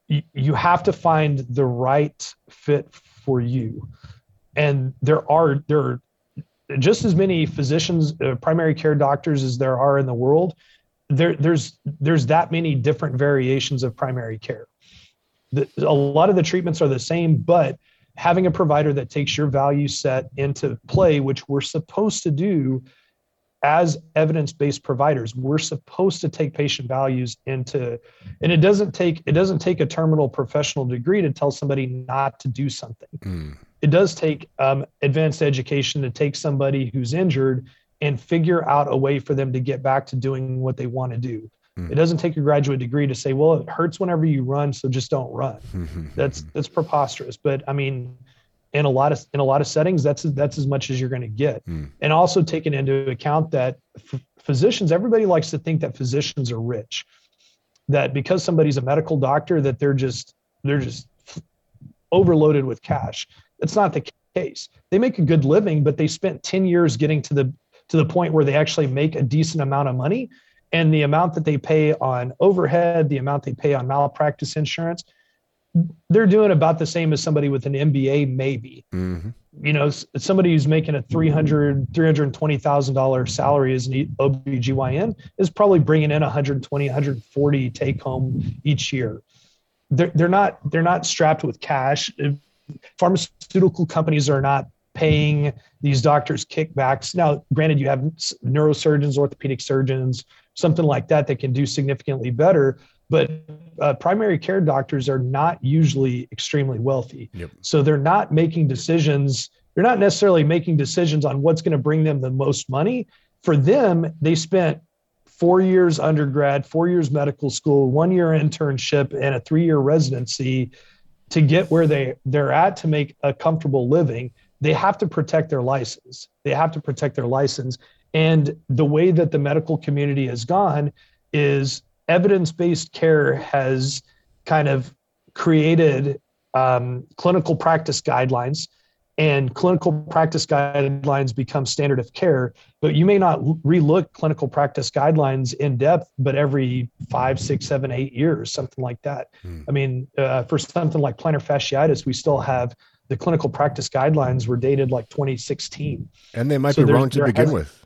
You, you have to find the right fit for you. And there are there are just as many physicians, uh, primary care doctors as there are in the world. There, there's there's that many different variations of primary care. The, a lot of the treatments are the same, but having a provider that takes your value set into play, which we're supposed to do as evidence-based providers we're supposed to take patient values into and it doesn't take it doesn't take a terminal professional degree to tell somebody not to do something mm. it does take um, advanced education to take somebody who's injured and figure out a way for them to get back to doing what they want to do Mm. It doesn't take a graduate degree to say, well, it hurts whenever you run, so just don't run. that's that's preposterous. But I mean, in a lot of in a lot of settings, that's that's as much as you're going to get. Mm. And also taking into account that f- physicians, everybody likes to think that physicians are rich, that because somebody's a medical doctor, that they're just they're just overloaded with cash. That's not the case. They make a good living, but they spent 10 years getting to the to the point where they actually make a decent amount of money and the amount that they pay on overhead, the amount they pay on malpractice insurance, they're doing about the same as somebody with an MBA, maybe. Mm-hmm. You know, somebody who's making a $300, $320,000 salary as an OBGYN is probably bringing in 120, 140 take home each year. They're, they're not, they're not strapped with cash. Pharmaceutical companies are not paying these doctors kickbacks. Now, granted, you have neurosurgeons, orthopedic surgeons, something like that that can do significantly better. But uh, primary care doctors are not usually extremely wealthy. Yep. So they're not making decisions. They're not necessarily making decisions on what's going to bring them the most money. For them, they spent four years undergrad, four years medical school, one year internship, and a three year residency to get where they, they're at to make a comfortable living. They have to protect their license. They have to protect their license. And the way that the medical community has gone is evidence based care has kind of created um, clinical practice guidelines, and clinical practice guidelines become standard of care. But you may not relook clinical practice guidelines in depth, but every five, six, seven, eight years, something like that. Hmm. I mean, uh, for something like plantar fasciitis, we still have the clinical practice guidelines were dated like 2016. And they might so be wrong to begin with.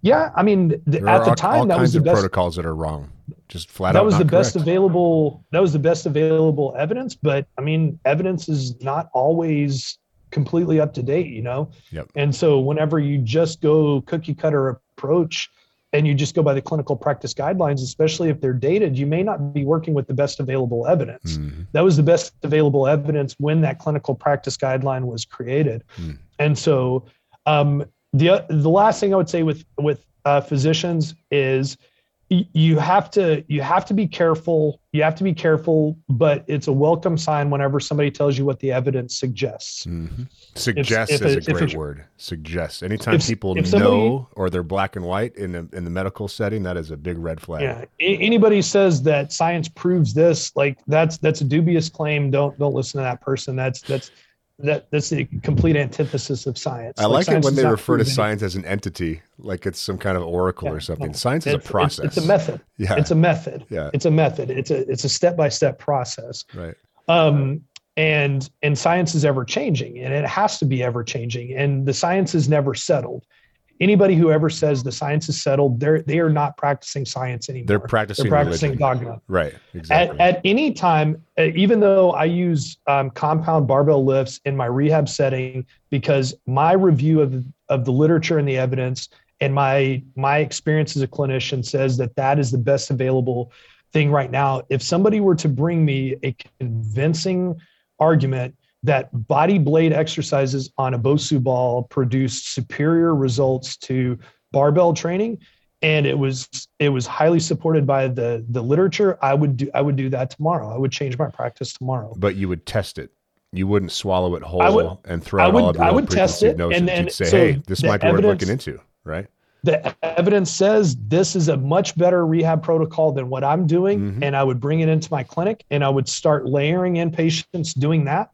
Yeah, I mean, the, at the all, time all that was the best protocols that are wrong. Just flat that out. was the correct. best available. That was the best available evidence, but I mean, evidence is not always completely up to date, you know. Yep. And so, whenever you just go cookie cutter approach, and you just go by the clinical practice guidelines, especially if they're dated, you may not be working with the best available evidence. Mm-hmm. That was the best available evidence when that clinical practice guideline was created. Mm. And so, um, the the last thing I would say with with uh, physicians is you have to you have to be careful you have to be careful but it's a welcome sign whenever somebody tells you what the evidence suggests. Mm-hmm. suggests is a great word. Suggests anytime if, people if somebody, know or they're black and white in the, in the medical setting that is a big red flag. Yeah. Anybody says that science proves this like that's that's a dubious claim. Don't don't listen to that person. That's that's that that's the complete antithesis of science. I like, like it when they refer to science as an entity, like it's some kind of oracle yeah, or something. No, science is a process. It's, it's, a method. Yeah, it's a method. Yeah, it's a method. It's a it's a step by step process. Right. Um, and and science is ever changing, and it has to be ever changing, and the science is never settled anybody who ever says the science is settled, they're they are not practicing science anymore. They're practicing, they're practicing dogma. Right. Exactly. At, at any time, uh, even though I use um, compound barbell lifts in my rehab setting, because my review of of the literature and the evidence and my my experience as a clinician says that that is the best available thing right now. If somebody were to bring me a convincing argument that body blade exercises on a Bosu ball produced superior results to barbell training. And it was it was highly supported by the the literature. I would do i would do that tomorrow. I would change my practice tomorrow. But you would test it. You wouldn't swallow it whole would, and throw out would, all of your I would test it notions. and then You'd say so hey this might be worth looking into right? the evidence says this is a much better rehab protocol than what i'm doing mm-hmm. and i would bring it into my clinic and i would start layering in patients doing that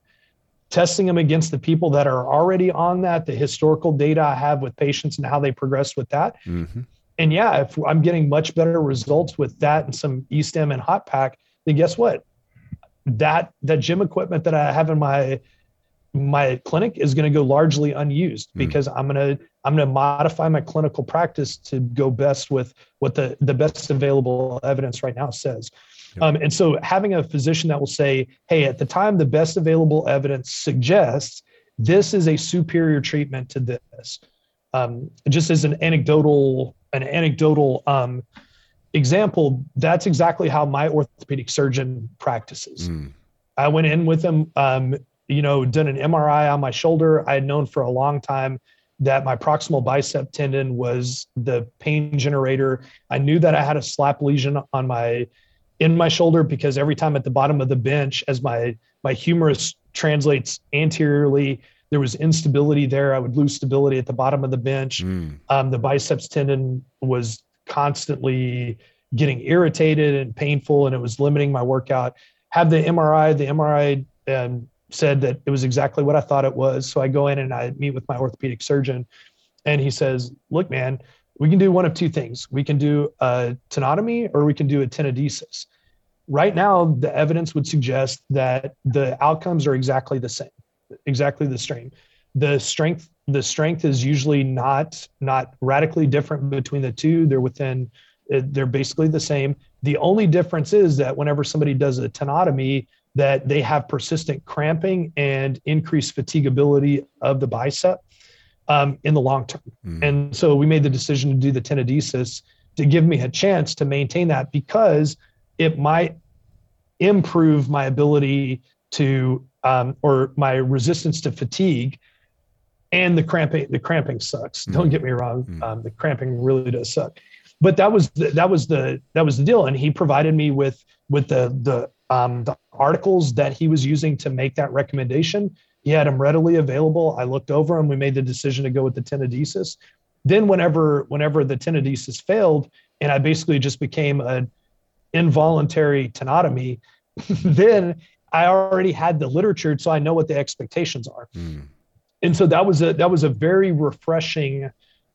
testing them against the people that are already on that the historical data i have with patients and how they progressed with that mm-hmm and yeah, if I'm getting much better results with that and some e-stim and hot pack, then guess what? That that gym equipment that I have in my my clinic is going to go largely unused mm. because I'm going to I'm going to modify my clinical practice to go best with what the the best available evidence right now says. Um, and so having a physician that will say, "Hey, at the time the best available evidence suggests this is a superior treatment to this," um, just as an anecdotal an anecdotal um, example, that's exactly how my orthopedic surgeon practices. Mm. I went in with him, um, you know, done an MRI on my shoulder. I had known for a long time that my proximal bicep tendon was the pain generator. I knew that I had a slap lesion on my in my shoulder because every time at the bottom of the bench, as my my humerus translates anteriorly, there was instability there. I would lose stability at the bottom of the bench. Mm. Um, the biceps tendon was constantly getting irritated and painful, and it was limiting my workout. Have the MRI. The MRI um, said that it was exactly what I thought it was. So I go in and I meet with my orthopedic surgeon, and he says, "Look, man, we can do one of two things. We can do a tenotomy, or we can do a tenodesis." Right now, the evidence would suggest that the outcomes are exactly the same exactly the same. The strength the strength is usually not not radically different between the two. They're within they're basically the same. The only difference is that whenever somebody does a tenotomy, that they have persistent cramping and increased fatigability of the bicep um, in the long term. Mm. And so we made the decision to do the tenodesis to give me a chance to maintain that because it might improve my ability to um, or my resistance to fatigue and the cramping the cramping sucks. Mm don't get me wrong mm um, the cramping really does suck. But that was the, that was the that was the deal. And he provided me with with the the um, the articles that he was using to make that recommendation he had them readily available i looked over them we made the decision to go with the tenodesis then whenever whenever the tenodesis failed and i basically just became an involuntary tenotomy then I already had the literature, so I know what the expectations are. Mm. And so that was a that was a very refreshing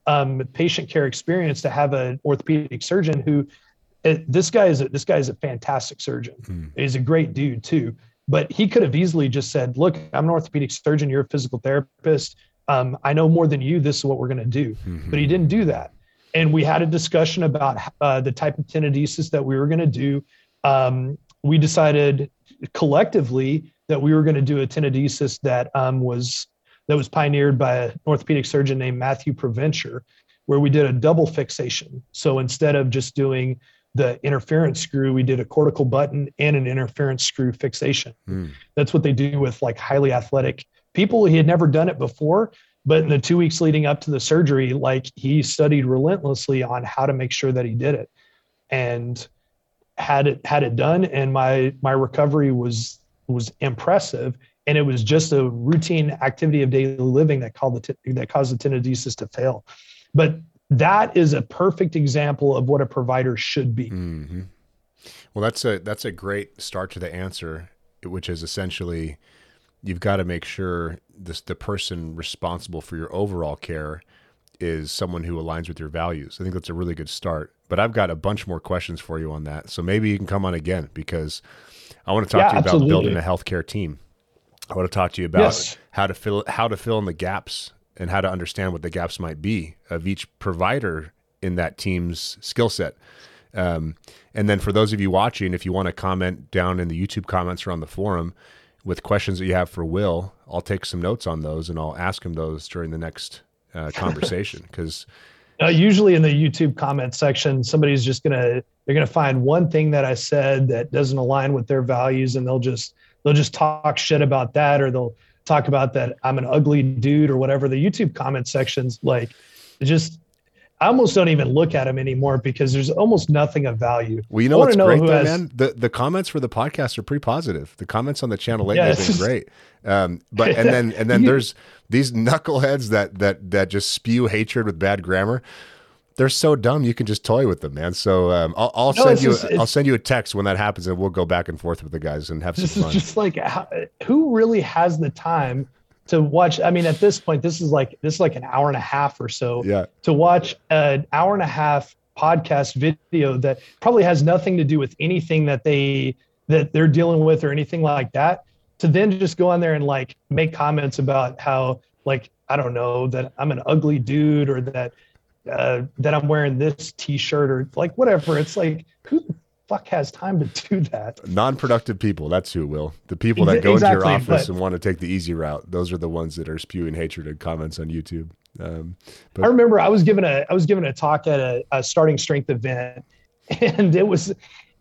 um, patient care experience to have an orthopedic surgeon who uh, this guy is a, this guy is a fantastic surgeon. Mm. He's a great dude too. But he could have easily just said, "Look, I'm an orthopedic surgeon. You're a physical therapist. Um, I know more than you. This is what we're going to do." Mm-hmm. But he didn't do that. And we had a discussion about uh, the type of tenodesis that we were going to do. Um, we decided collectively that we were going to do a tenodesis that um, was that was pioneered by an orthopedic surgeon named Matthew Provencher, where we did a double fixation. So instead of just doing the interference screw, we did a cortical button and an interference screw fixation. Mm. That's what they do with like highly athletic people. He had never done it before, but in the two weeks leading up to the surgery, like he studied relentlessly on how to make sure that he did it. And had it had it done and my my recovery was was impressive and it was just a routine activity of daily living that called the t- that caused the tenodesis to fail but that is a perfect example of what a provider should be mm-hmm. well that's a that's a great start to the answer which is essentially you've got to make sure this the person responsible for your overall care is someone who aligns with your values. I think that's a really good start. But I've got a bunch more questions for you on that. So maybe you can come on again because I want to talk yeah, to you absolutely. about building a healthcare team. I want to talk to you about yes. how to fill how to fill in the gaps and how to understand what the gaps might be of each provider in that team's skill set. Um, and then for those of you watching, if you want to comment down in the YouTube comments or on the forum with questions that you have for Will, I'll take some notes on those and I'll ask him those during the next uh, conversation because uh, usually in the YouTube comment section, somebody's just gonna they're gonna find one thing that I said that doesn't align with their values, and they'll just they'll just talk shit about that or they'll talk about that I'm an ugly dude or whatever. The YouTube comment sections, like, just I almost don't even look at them anymore because there's almost nothing of value. Well, you know what's know great though, has, man? The the comments for the podcast are pretty positive. The comments on the channel lately have been great. Um, but and then and then there's these knuckleheads that that that just spew hatred with bad grammar. They're so dumb you can just toy with them, man. So um, I'll, I'll no, send you just, I'll send you a text when that happens, and we'll go back and forth with the guys and have some this fun. Is just like who really has the time to watch i mean at this point this is like this is like an hour and a half or so yeah to watch an hour and a half podcast video that probably has nothing to do with anything that they that they're dealing with or anything like that to then just go on there and like make comments about how like i don't know that i'm an ugly dude or that uh, that i'm wearing this t-shirt or like whatever it's like who the fuck has time to do that? Non-productive people. That's who will. The people that go exactly, into your office and want to take the easy route. Those are the ones that are spewing hatred and comments on YouTube. Um, but- I remember I was given a I was given a talk at a, a starting strength event, and it was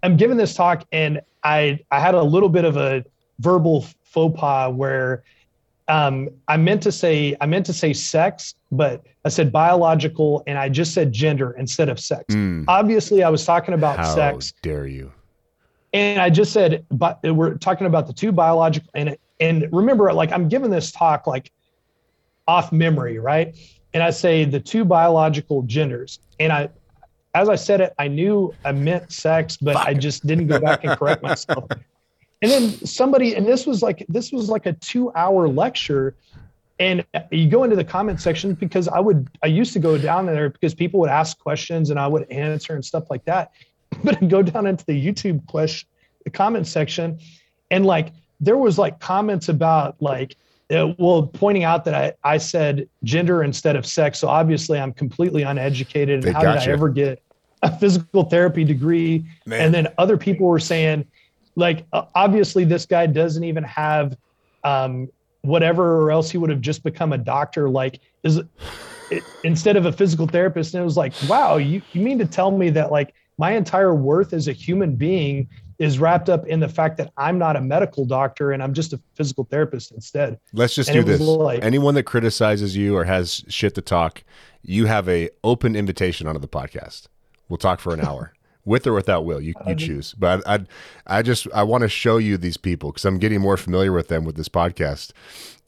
I'm giving this talk, and I I had a little bit of a verbal faux pas where um, I meant to say I meant to say sex, but I said biological, and I just said gender instead of sex. Mm. Obviously, I was talking about sex. How sex. Dare you? And I just said, but we're talking about the two biological, and and remember, like I'm giving this talk like off memory, right? And I say the two biological genders, and I, as I said it, I knew I meant sex, but Fuck. I just didn't go back and correct myself. and then somebody and this was like this was like a two hour lecture and you go into the comment section because i would i used to go down there because people would ask questions and i would answer and stuff like that. But I'd go down into the youtube question the comment section. And like there was like comments about like uh, well pointing out that I, I said gender instead of sex. So obviously i'm completely uneducated. And how did i ever get a physical therapy degree? Man. and then other people were saying like uh, obviously this guy doesn't even have um, whatever or else he would have just become a doctor like is it, instead of a physical therapist and it was like wow you, you mean to tell me that like my entire worth as a human being is wrapped up in the fact that I'm not a medical doctor and I'm just a physical therapist instead. Let's just and do this. Like, Anyone that criticizes you or has shit to talk, you have a open invitation onto the podcast. We'll talk for an hour with or without Will. You you choose. But I I, I just I want to show you these people because I'm getting more familiar with them with this podcast.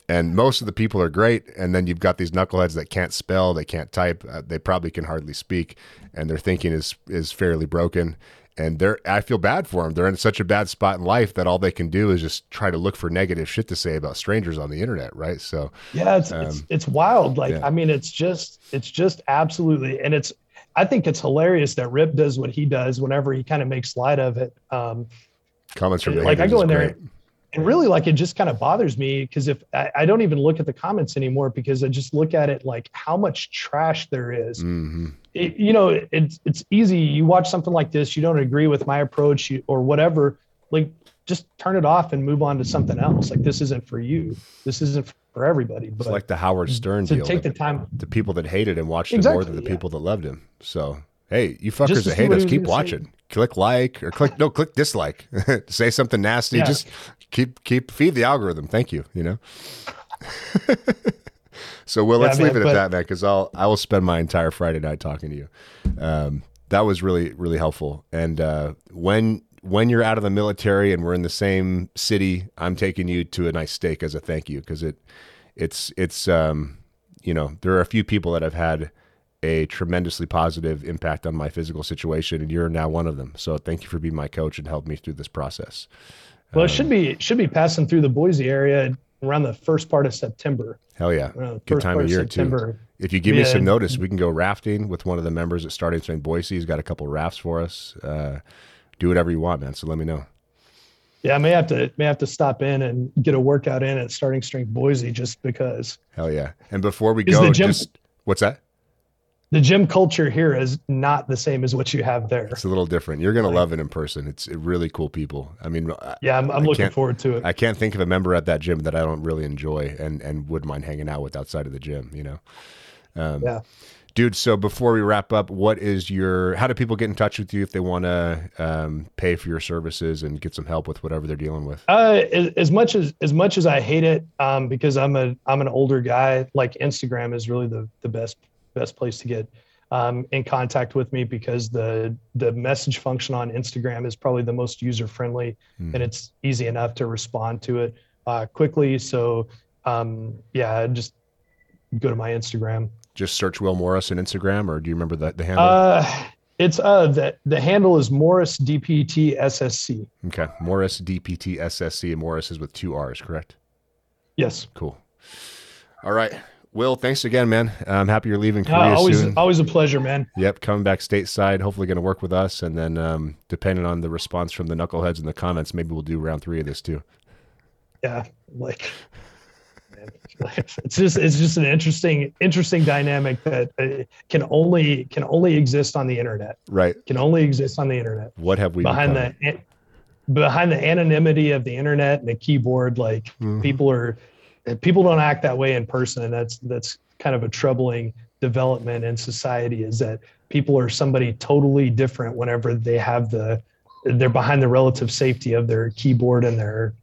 And most of the people are great, and then you've got these knuckleheads that can't spell, they can't type, uh, they probably can hardly speak, and their thinking is is fairly broken. And they're I feel bad for them. They're in such a bad spot in life that all they can do is just try to look for negative shit to say about strangers on the internet, right? So yeah, it's um, it's, it's wild. Like yeah. I mean, it's just it's just absolutely, and it's I think it's hilarious that Rip does what he does whenever he kind of makes light of it. Um, comments from like I go in there and really like it just kind of bothers me because if I, I, don't even look at the comments anymore because I just look at it like how much trash there is. Mm-hmm. It, you know, it's it's easy. You watch something like this, you don't agree with my approach or whatever. Like just turn it off and move on to something else. Like this isn't for you. This isn't for everybody. But it's like the Howard Stern to deal. take the time. The people that hated him watched exactly, him more than the yeah. people that loved him. So hey, you fuckers that hate us, keep watching. Say. Click like or click no, click dislike. say something nasty. Yeah. Just keep keep feed the algorithm. Thank you. You know. so well, let's leave it at that, man, because I'll I will spend my entire Friday night talking to you. Um, that was really really helpful. And uh, when when you're out of the military and we're in the same city, I'm taking you to a nice steak as a thank you because it it's it's um you know there are a few people that have had a tremendously positive impact on my physical situation and you're now one of them. So thank you for being my coach and helping me through this process. Well um, it should be it should be passing through the boise area around the first part of september. Hell yeah. Good time of year september. too if you give yeah. me some notice we can go rafting with one of the members at starting in boise. He's got a couple rafts for us. Uh, do whatever you want, man. So let me know. Yeah, I may have to may have to stop in and get a workout in at Starting Strength Boise just because. Hell yeah! And before we go, the gym, just what's that? The gym culture here is not the same as what you have there. It's a little different. You're gonna like, love it in person. It's really cool people. I mean, yeah, I'm, I'm looking forward to it. I can't think of a member at that gym that I don't really enjoy and and would mind hanging out with outside of the gym. You know. Um, yeah. Dude. So before we wrap up, what is your? How do people get in touch with you if they want to um, pay for your services and get some help with whatever they're dealing with? Uh, as, as much as as much as I hate it, um, because I'm a I'm an older guy. Like Instagram is really the the best best place to get um, in contact with me because the the message function on Instagram is probably the most user friendly mm. and it's easy enough to respond to it uh, quickly. So um, yeah, just go to my Instagram. Just search Will Morris on Instagram, or do you remember the, the handle? Uh, it's uh the the handle is Morris DPT SSC. Okay, Morris DPT SSC. Morris is with two R's, correct? Yes. Cool. All right. Will, thanks again, man. I'm happy you're leaving Korea uh, always, soon. Always a pleasure, man. Yep, coming back stateside. Hopefully, going to work with us, and then um, depending on the response from the knuckleheads in the comments, maybe we'll do round three of this too. Yeah, like it's just it's just an interesting interesting dynamic that uh, can only can only exist on the internet. Right. Can only exist on the internet. What have we behind become? the behind the anonymity of the internet and the keyboard? Like mm-hmm. people are people don't act that way in person and that's that's kind of a troubling development in society is that people are somebody totally different whenever they have the they're behind the relative safety of their keyboard and their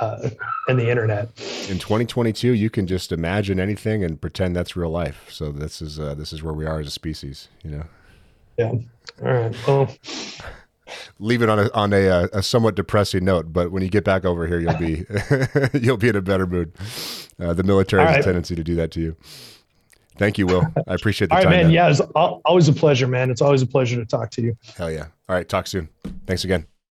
uh, and the internet. In 2022, you can just imagine anything and pretend that's real life. So this is uh, this is where we are as a species, you know. Yeah. All right. Well, leave it on a on a, uh, a, somewhat depressing note. But when you get back over here, you'll be you'll be in a better mood. Uh, the military has right. a tendency to do that to you. Thank you, Will. I appreciate the All time. right, man. man. Yeah, it's always a pleasure, man. It's always a pleasure to talk to you. Hell yeah. All right, talk soon. Thanks again.